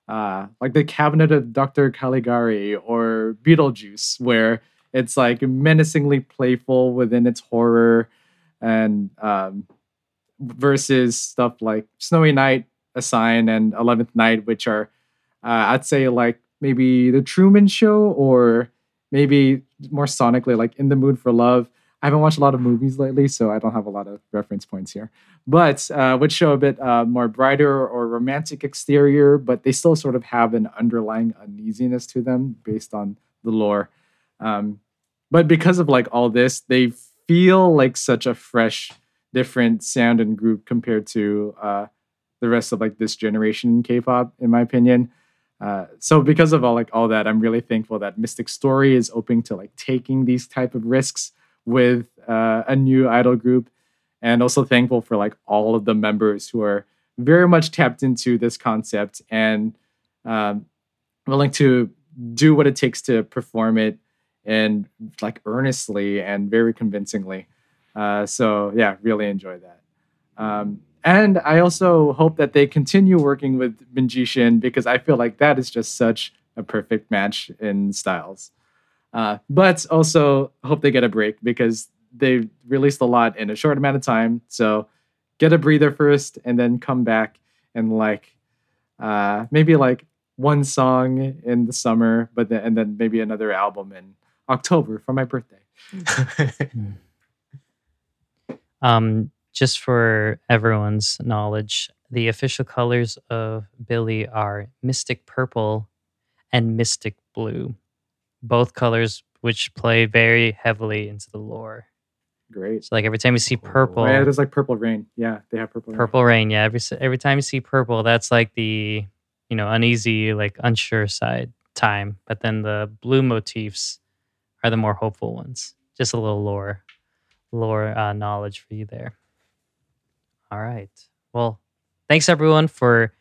uh, like the Cabinet of Dr. Caligari or Beetlejuice, where it's like menacingly playful within its horror and um, versus stuff like Snowy Night, A Sign, and Eleventh Night, which are uh, I'd say like maybe the Truman Show or maybe more sonically like In the Mood for Love. I haven't watched a lot of movies lately, so I don't have a lot of reference points here. But uh, would show a bit uh, more brighter or romantic exterior, but they still sort of have an underlying uneasiness to them based on the lore. Um, but because of like all this, they feel like such a fresh, different sound and group compared to uh, the rest of like this generation in K-pop, in my opinion. Uh, so because of all like all that, I'm really thankful that Mystic Story is open to like taking these type of risks with uh, a new idol group, and also thankful for like all of the members who are very much tapped into this concept and um, willing to do what it takes to perform it and like earnestly and very convincingly. Uh, so yeah, really enjoy that. Um, and I also hope that they continue working with Minji Shin because I feel like that is just such a perfect match in styles. Uh, but also hope they get a break because they released a lot in a short amount of time. So get a breather first and then come back and like uh, maybe like one song in the summer, but then and then maybe another album in October for my birthday. Um, just for everyone's knowledge, the official colors of Billlie are Mystic Purple and Mystic Blue, both colors which play very heavily into the lore. Great. So like every time you see purple, Oh, yeah, there's like purple rain. Yeah, they have purple. rain. purple rain. Yeah, every every time you see purple, that's like the you know uneasy, like unsure side time. But then the blue motifs are the more hopeful ones. Just a little lore, lore uh, knowledge for you there. All right. Well, thanks everyone for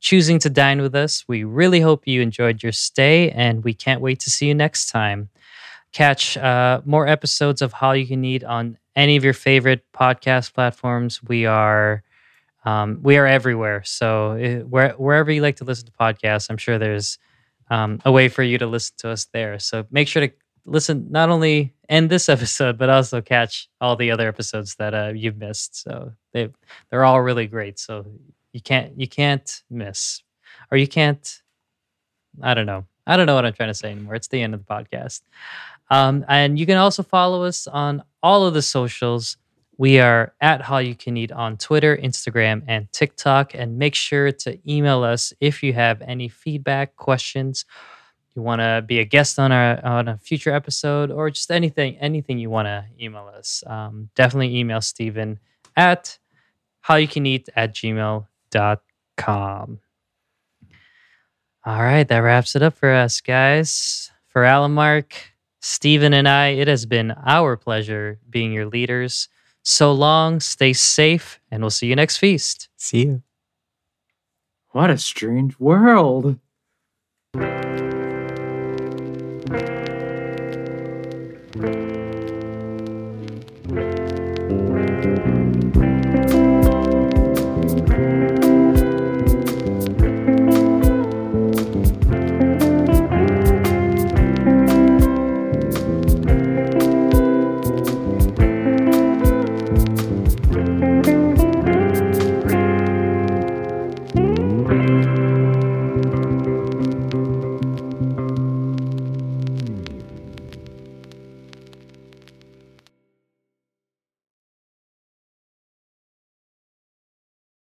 choosing to dine with us. We really hope you enjoyed your stay, and we can't wait to see you next time. Catch uh, more episodes of How You Can Eat on any of your favorite podcast platforms. We are um, we are everywhere. So uh, where, wherever you like to listen to podcasts, I'm sure there's um, a way for you to listen to us there. So make sure to listen not only end this episode, but also catch all the other episodes that uh, you've missed. So they they're all really great. So you can't you can't miss, or you can't. I don't know. I don't know what I'm trying to say anymore. It's the end of the podcast. Um, and you can also follow us on all of the socials. We are at How You Can Eat on Twitter, Instagram, and TikTok. And make sure to email us if you have any feedback, questions, you want to be a guest on our on a future episode, or just anything anything you want to email us. Um, definitely email Stephen at howyoucaneat at gmail.com. All right, that wraps it up for us, guys. For Alan Mark, Stephen, and I, it has been our pleasure being your leaders. So long, stay safe, and we'll see you next feast. See you. What a strange world. Thank